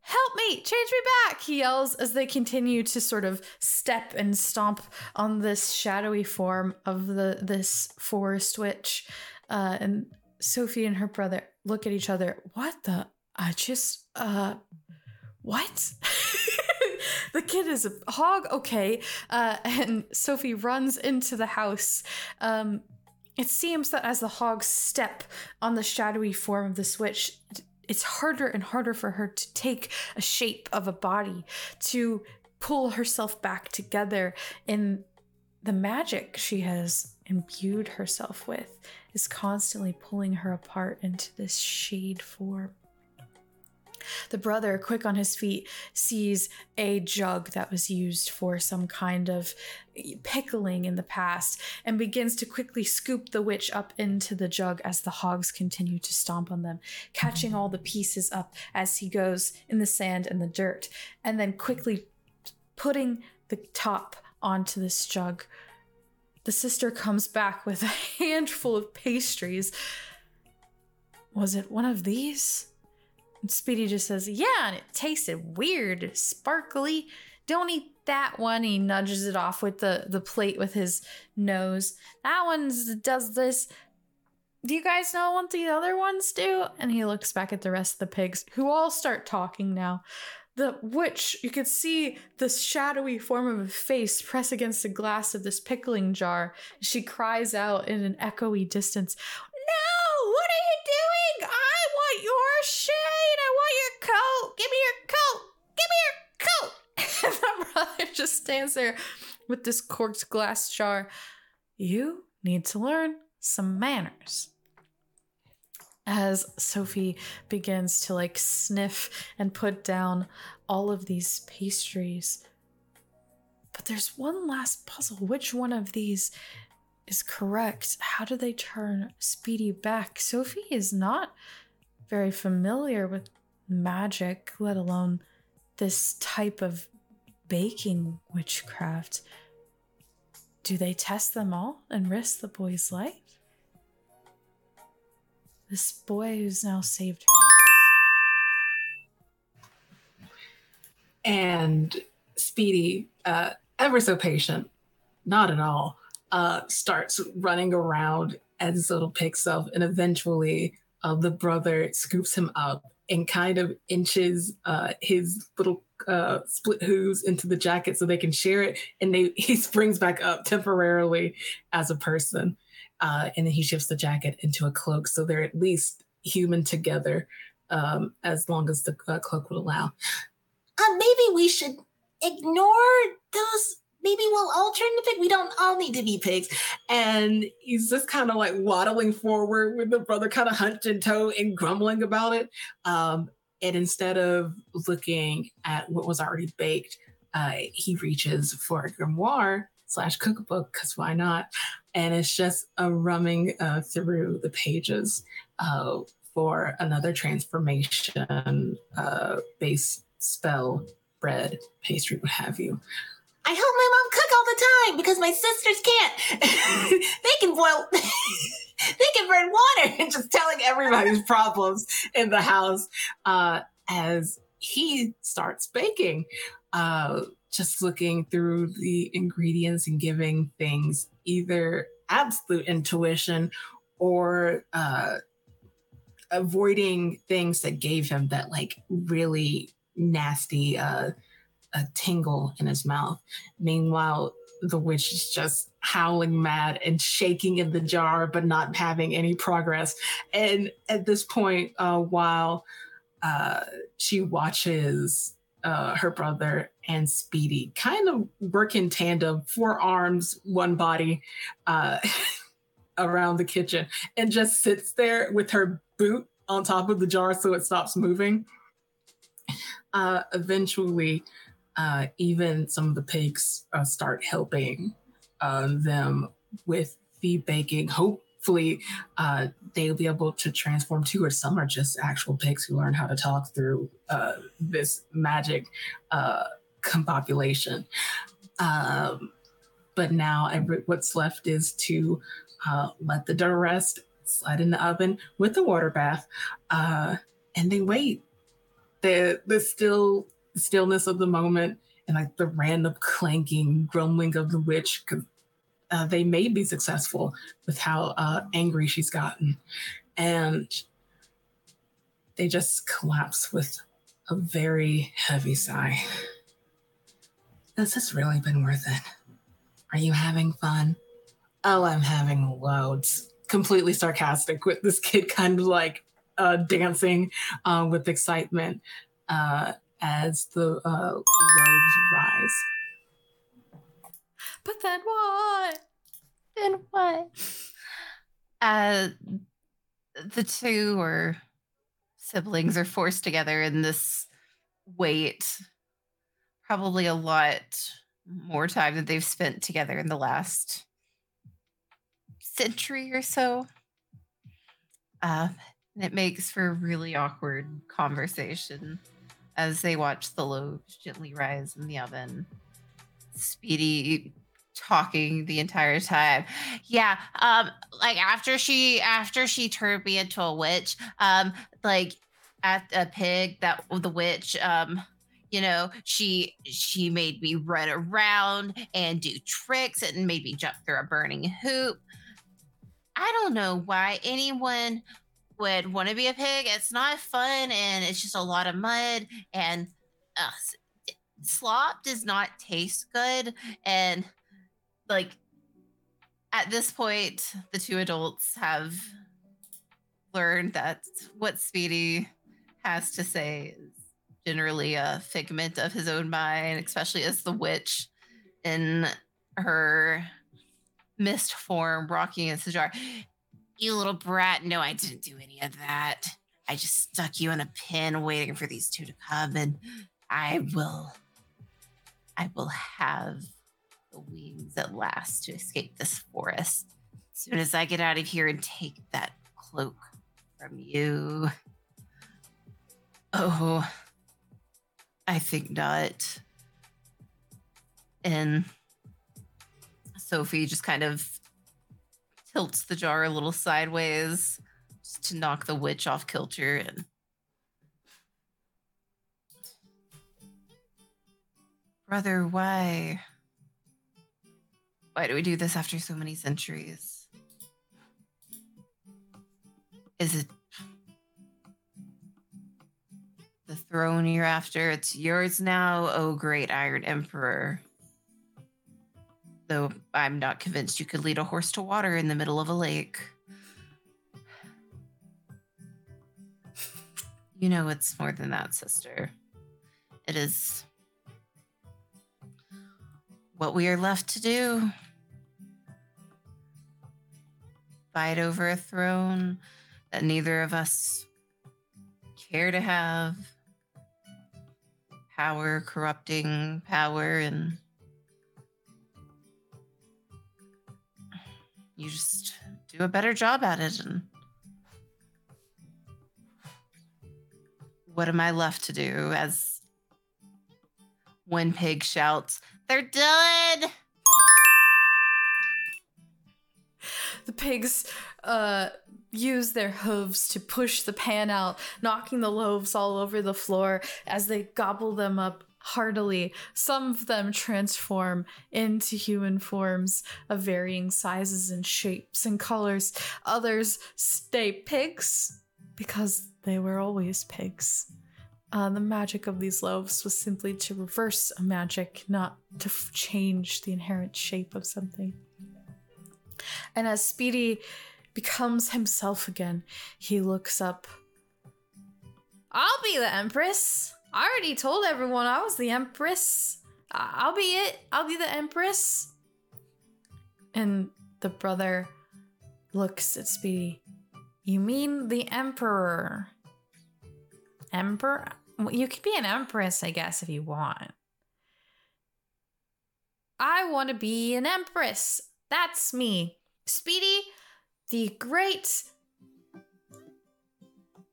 help me, change me back, he yells as they continue to sort of step and stomp on this shadowy form of the this forest witch. Uh, and Sophie and her brother look at each other. What the? I just, uh, what? the kid is a hog? Okay. Uh, and Sophie runs into the house. Um, it seems that as the hogs step on the shadowy form of the switch, it's harder and harder for her to take a shape of a body, to pull herself back together in the magic she has imbued herself with is constantly pulling her apart into this shade form. The brother, quick on his feet, sees a jug that was used for some kind of pickling in the past and begins to quickly scoop the witch up into the jug as the hogs continue to stomp on them, catching all the pieces up as he goes in the sand and the dirt, and then quickly putting the top onto this jug. The sister comes back with a handful of pastries. Was it one of these? Speedy just says, Yeah, and it tasted weird, sparkly. Don't eat that one. He nudges it off with the, the plate with his nose. That one does this. Do you guys know what the other ones do? And he looks back at the rest of the pigs, who all start talking now. The witch, you could see the shadowy form of a face press against the glass of this pickling jar. She cries out in an echoey distance, No! What are you doing? I want your shade! I want your coat! Give me your coat! Give me your coat! and the brother just stands there with this corked glass jar. You need to learn some manners. As Sophie begins to like sniff and put down all of these pastries. But there's one last puzzle. Which one of these is correct? How do they turn Speedy back? Sophie is not very familiar with magic, let alone this type of baking witchcraft. Do they test them all and risk the boy's life? This boy who's now saved her. And Speedy, uh, ever so patient, not at all, uh, starts running around as little pig self, and eventually uh, the brother scoops him up and kind of inches uh, his little uh, split hooves into the jacket so they can share it, and they he springs back up temporarily as a person, uh, and then he shifts the jacket into a cloak so they're at least human together, um, as long as the uh, cloak would allow. Uh, maybe we should ignore those. Maybe we'll all turn to pig. We don't all need to be pigs. And he's just kind of like waddling forward with the brother kind of hunched in tow and grumbling about it. Um, and instead of looking at what was already baked, uh, he reaches for a grimoire slash cookbook because why not? And it's just a rumming uh, through the pages uh, for another transformation uh, base spell, bread, pastry, what have you. I help my mom cook all the time because my sisters can't. they can boil, they can burn water. and just telling everybody's problems in the house uh, as he starts baking. Uh, just looking through the ingredients and giving things either absolute intuition or uh, avoiding things that gave him that like really nasty uh, a tingle in his mouth. Meanwhile, the witch is just howling mad and shaking in the jar, but not having any progress. And at this point, uh, while uh, she watches uh, her brother and Speedy kind of work in tandem, four arms, one body, uh, around the kitchen, and just sits there with her boot on top of the jar so it stops moving. Uh, eventually, uh, even some of the pigs uh, start helping uh, them with the baking. Hopefully, uh, they'll be able to transform too, or some are just actual pigs who learn how to talk through uh, this magic uh, compopulation. Um, but now, every, what's left is to let the dough rest, slide in the oven with the water bath, and they wait. The the still stillness of the moment and like the random clanking, grumbling of the witch. Uh, they may be successful with how uh, angry she's gotten. And they just collapse with a very heavy sigh. This has really been worth it. Are you having fun? Oh, I'm having loads. Completely sarcastic with this kid kind of like uh, dancing uh, with excitement. Uh, as the uh, loaves rise. But then what? Then what? Uh, the two or siblings are forced together in this wait. Probably a lot more time than they've spent together in the last century or so. Uh, it makes for a really awkward conversation as they watch the loaves gently rise in the oven. Speedy talking the entire time. Yeah, um like after she after she turned me into a witch, um like at a pig that the witch um you know she she made me run around and do tricks and made me jump through a burning hoop i don't know why anyone would want to be a pig it's not fun and it's just a lot of mud and uh, slop does not taste good and like at this point the two adults have learned that what speedy has to say is generally a figment of his own mind, especially as the witch in her mist form rocking against the jar. You little brat. No, I didn't do any of that. I just stuck you in a pin waiting for these two to come, and I will I will have the wings at last to escape this forest. As soon as I get out of here and take that cloak from you. Oh, I think not. And Sophie just kind of tilts the jar a little sideways just to knock the witch off kilter and Brother, why? Why do we do this after so many centuries? Is it the throne you're after. It's yours now, oh great Iron Emperor. Though I'm not convinced you could lead a horse to water in the middle of a lake. You know it's more than that, sister. It is what we are left to do. Fight over a throne that neither of us care to have power corrupting power and you just do a better job at it and what am i left to do as one pig shouts they're dead! the pigs uh use their hooves to push the pan out, knocking the loaves all over the floor as they gobble them up heartily. Some of them transform into human forms of varying sizes and shapes and colors. Others stay pigs because they were always pigs. Uh, the magic of these loaves was simply to reverse a magic, not to f- change the inherent shape of something. And as Speedy becomes himself again. He looks up. I'll be the Empress. I already told everyone I was the Empress. I'll be it. I'll be the Empress. And the brother looks at Speedy. You mean the Emperor? Emperor? You could be an Empress, I guess, if you want. I want to be an Empress. That's me. Speedy, the great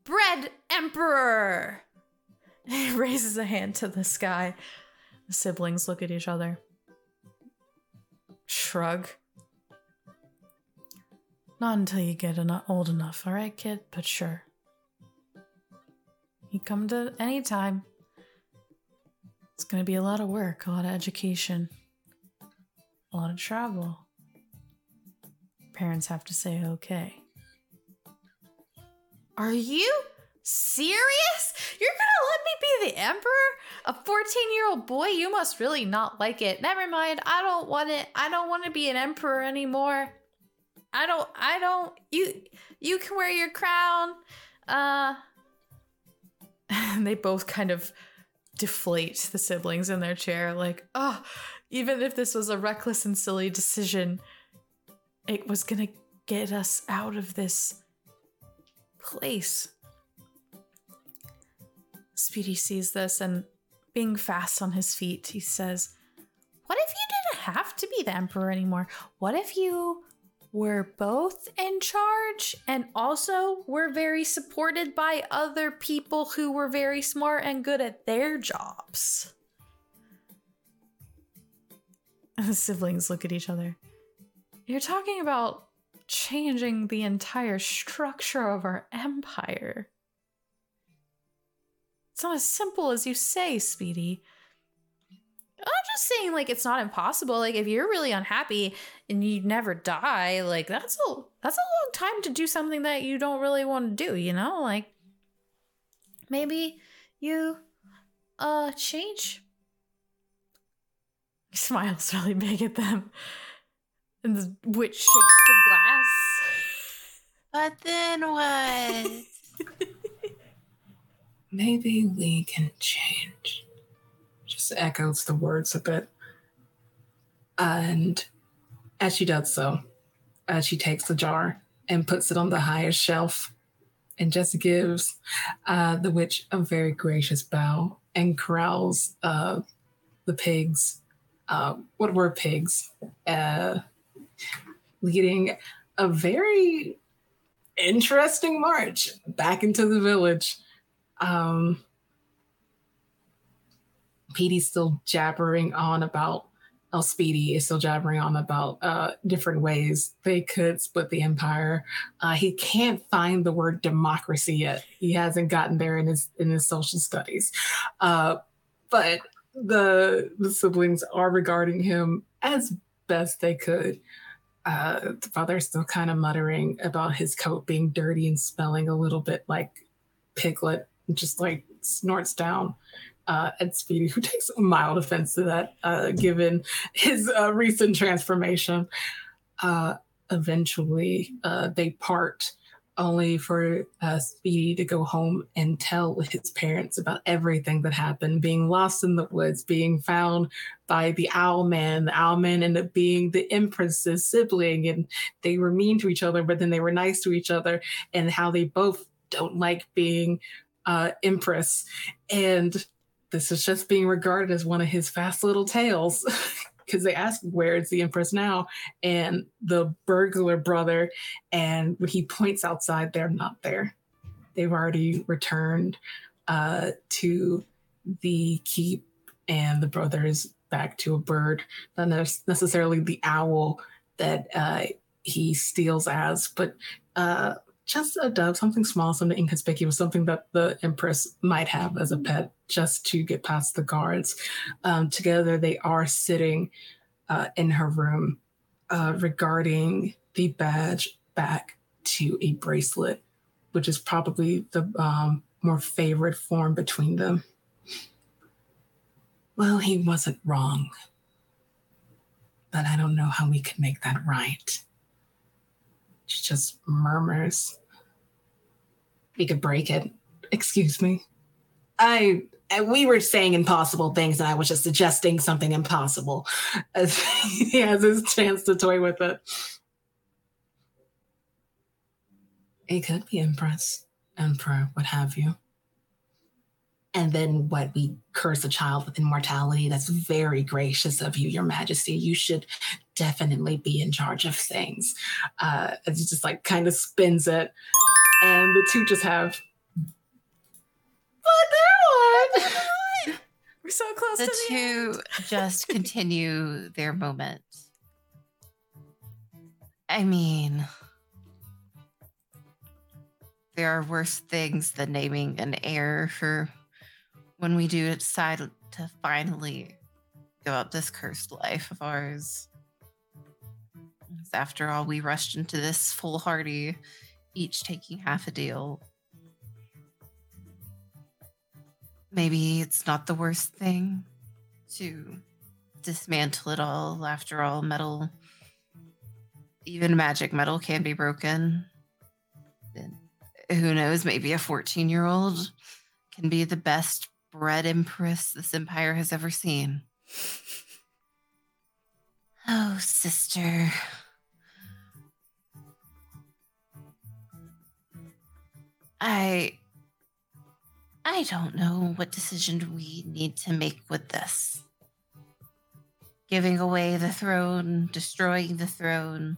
bread emperor. He raises a hand to the sky. The siblings look at each other. Shrug. Not until you get en- old enough, all right, kid? But sure. You come to any time. It's gonna be a lot of work, a lot of education, a lot of travel parents have to say okay. Are you serious? You're gonna let me be the emperor? A 14 year old boy? You must really not like it. Never mind. I don't want it. I don't want to be an emperor anymore. I don't, I don't, you, you can wear your crown. Uh, and they both kind of deflate the siblings in their chair, like, oh, even if this was a reckless and silly decision, it was gonna get us out of this place. Speedy sees this and, being fast on his feet, he says, What if you didn't have to be the Emperor anymore? What if you were both in charge and also were very supported by other people who were very smart and good at their jobs? The siblings look at each other. You're talking about changing the entire structure of our empire. It's not as simple as you say, Speedy. I'm just saying, like, it's not impossible. Like, if you're really unhappy and you never die, like, that's a that's a long time to do something that you don't really want to do. You know, like, maybe you uh change. He smiles really big at them, and the witch shakes the glass. But then what? Maybe we can change. Just echoes the words a bit. And as she does so, uh, she takes the jar and puts it on the highest shelf and just gives uh, the witch a very gracious bow and corrals uh, the pigs. Uh, what were pigs? Uh, leading a very interesting march back into the village. Um, Petey's still jabbering on about, oh, Speedy is still jabbering on about uh, different ways they could split the empire. Uh, he can't find the word democracy yet. He hasn't gotten there in his in his social studies, uh, but the the siblings are regarding him as best they could. Uh, the father's still kind of muttering about his coat being dirty and smelling a little bit like Piglet, and just like snorts down uh, at Speedy, who takes a mild offense to that, uh, given his uh, recent transformation. Uh, eventually, uh, they part, only for uh, Speedy to go home and tell his parents about everything that happened, being lost in the woods, being found by the Owl Man. The Owl Man ended up being the Empress's sibling, and they were mean to each other, but then they were nice to each other, and how they both don't like being uh, Empress. And this is just being regarded as one of his fast little tales because they ask where is the empress now? And the burglar brother and when he points outside they're not there. They've already returned uh, to the keep and the brothers back to a bird. Not necessarily the owl that uh, he steals as but uh, just a dove, something small, something inconspicuous, something that the Empress might have as a pet just to get past the guards. Um, together, they are sitting uh, in her room uh, regarding the badge back to a bracelet, which is probably the um, more favorite form between them. Well, he wasn't wrong, but I don't know how we can make that right. She just murmurs. We could break it. Excuse me. I we were saying impossible things, and I was just suggesting something impossible as he has his chance to toy with it. It could be Empress, Emperor, what have you. And then what we curse a child with immortality. That's very gracious of you, Your Majesty. You should definitely be in charge of things. Uh, it just like kind of spins it, and the two just have. But there We're so close the to the two end. just continue their moment. I mean, there are worse things than naming an heir for when we do decide to finally give up this cursed life of ours. After all, we rushed into this foolhardy, each taking half a deal. Maybe it's not the worst thing to dismantle it all. After all, metal, even magic metal, can be broken. And who knows? Maybe a 14 year old can be the best bread empress this empire has ever seen. Oh, sister. I I don't know what decision we need to make with this. Giving away the throne, destroying the throne,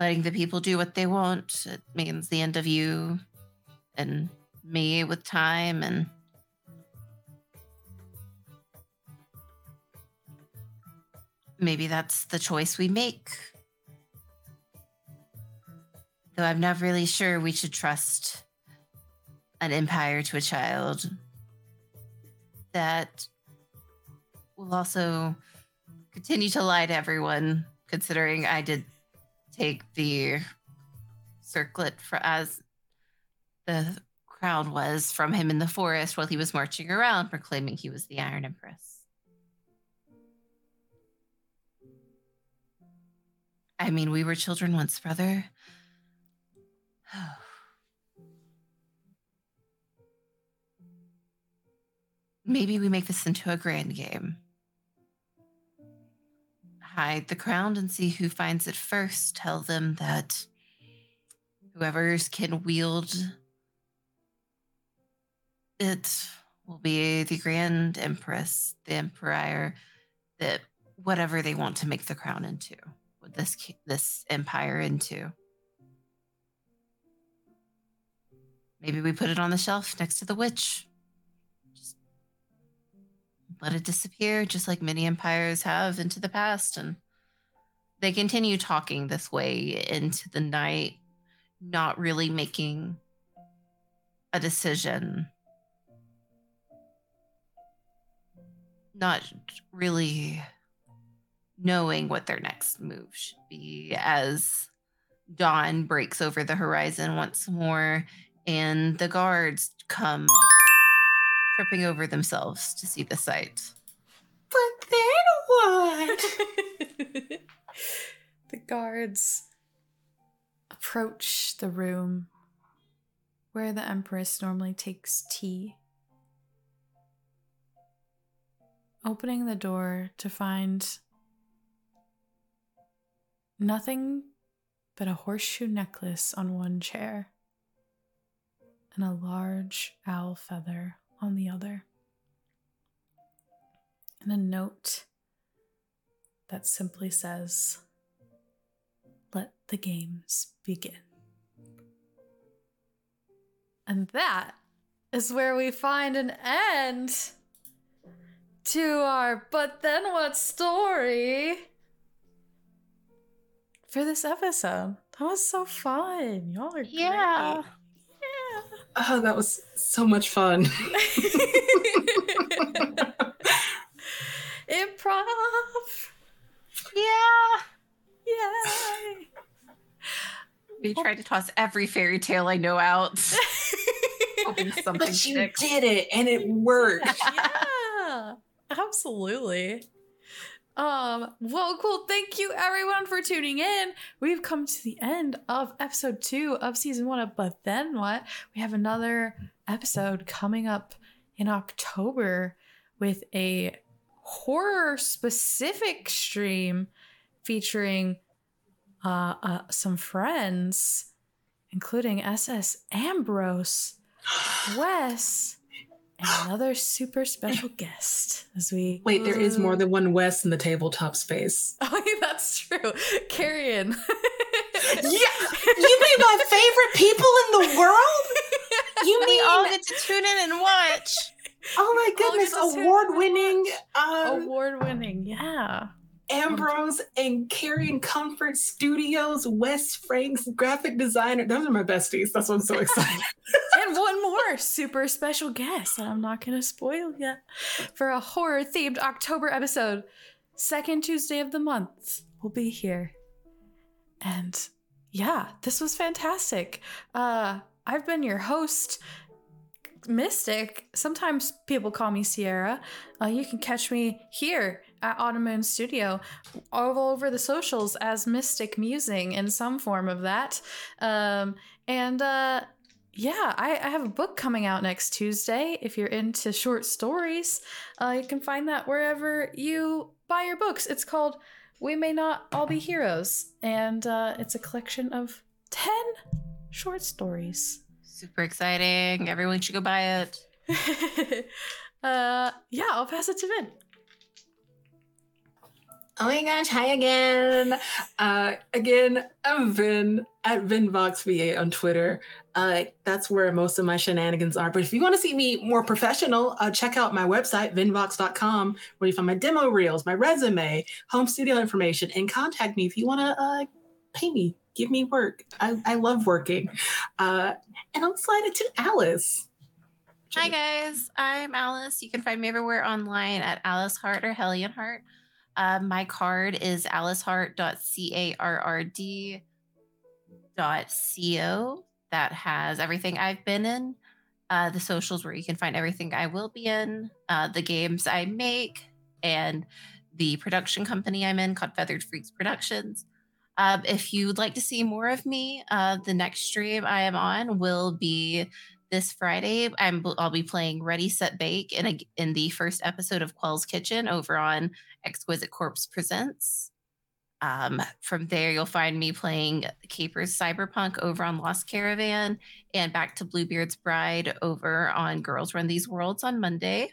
letting the people do what they want, it means the end of you and me with time and maybe that's the choice we make. Though I'm not really sure we should trust an empire to a child that will also continue to lie to everyone, considering I did take the circlet for as the crown was from him in the forest while he was marching around proclaiming he was the Iron Empress. I mean, we were children once, brother. Maybe we make this into a grand game. Hide the crown and see who finds it first. Tell them that whoever can wield it will be the Grand Empress, the Emperor, that whatever they want to make the crown into, this this empire into. Maybe we put it on the shelf next to the witch. Just let it disappear, just like many empires have into the past. And they continue talking this way into the night, not really making a decision. Not really knowing what their next move should be as dawn breaks over the horizon once more and the guards come tripping over themselves to see the sight. But then what? the guards approach the room where the Empress normally takes tea. Opening the door to find nothing but a horseshoe necklace on one chair and a large owl feather on the other. And a note that simply says, Let the games begin. And that is where we find an end to our But Then What story for this episode. That was so fun. Y'all are Yeah. great. Oh, that was so much fun. Improv. Yeah. Yay. We tried to toss every fairy tale I know out. Hoping something but you sticks. did it and it worked. yeah, absolutely. Um, well, cool. Thank you everyone for tuning in. We've come to the end of episode two of season one of But Then What? We have another episode coming up in October with a horror specific stream featuring uh, uh some friends, including SS Ambrose, Wes, and another super special guest as we Wait, there is more than one Wes in the tabletop space. Oh, yeah, that's true. Carrion. yeah, you mean my favorite people in the world? You mean we all get to tune in and watch. oh my goodness, to tune in award-winning um, Award winning, yeah. Ambrose and Carrion Comfort Studios, Wes Franks, graphic designer. Those are my besties. That's why I'm so excited. And one more super special guest that I'm not going to spoil yet for a horror themed October episode. Second Tuesday of the month We'll be here. And yeah, this was fantastic. Uh, I've been your host, Mystic. Sometimes people call me Sierra. Uh, you can catch me here at Autumn Moon Studio, all over the socials as Mystic Musing in some form of that. Um, and uh, yeah, I, I have a book coming out next Tuesday. If you're into short stories, uh, you can find that wherever you buy your books. It's called We May Not All Be Heroes, and uh, it's a collection of 10 short stories. Super exciting. Everyone should go buy it. uh, yeah, I'll pass it to Vyn. Oh my gosh, hi again. Uh, again, I'm Vyn at VynVoxVA on Twitter. Uh, that's where most of my shenanigans are. But if you want to see me more professional, uh, check out my website, vynvox.com, where you find my demo reels, my resume, home studio information, and contact me if you want to uh, pay me, give me work. I, I love working. Uh, and I'll slide it to Alyss. Hi guys, I'm Alyss. You can find me everywhere online at Alyss Hart or Hellion Hart. Uh, my card is alysshart.carrd.co. That has everything I've been in, uh, the socials where you can find everything I will be in, uh, the games I make, and the production company I'm in called Feathered Freaks Productions. Um, if you'd like to see more of me, uh, the next stream I am on will be this Friday. I'm I'll be playing Ready Set Bake in a, in the first episode of Quell's Kitchen over on Exquisite Corpse Presents. Um, from there, you'll find me playing Capers Cyberpunk over on Lost Caravan and back to Bluebeard's Bride over on Girls Run These Worlds on Monday.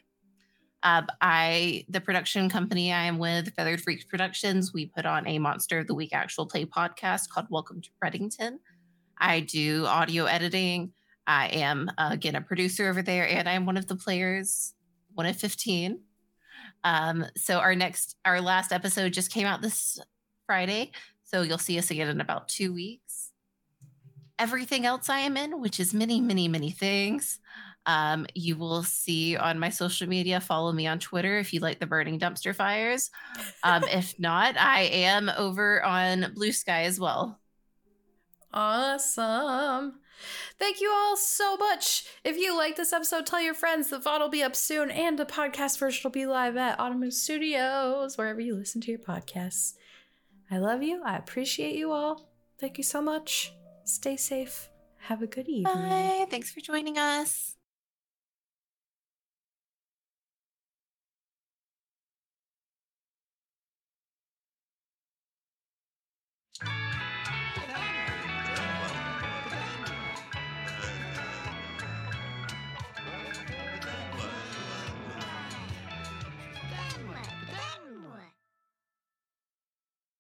Um, I, the production company I am with, Feathered Freaks Productions, we put on a Monster of the Week actual play podcast called Welcome to Reddington. I do audio editing. I am, uh, again, a producer over there, and I'm one of the players, one of 15. Um, so our next, our last episode just came out this Friday. So you'll see us again in about two weeks. Everything else I am in, which is many, many, many things, um, you will see on my social media. Follow me on Twitter if you like the burning dumpster fires. Um, if not, I am over on Blue Sky as well. Awesome. Thank you all so much. If you like this episode, tell your friends. The VOD will be up soon, and the podcast version will be live at Autumn Studios, wherever you listen to your podcasts. I love you. I appreciate you all. Thank you so much. Stay safe. Have a good evening. Bye. Thanks for joining us.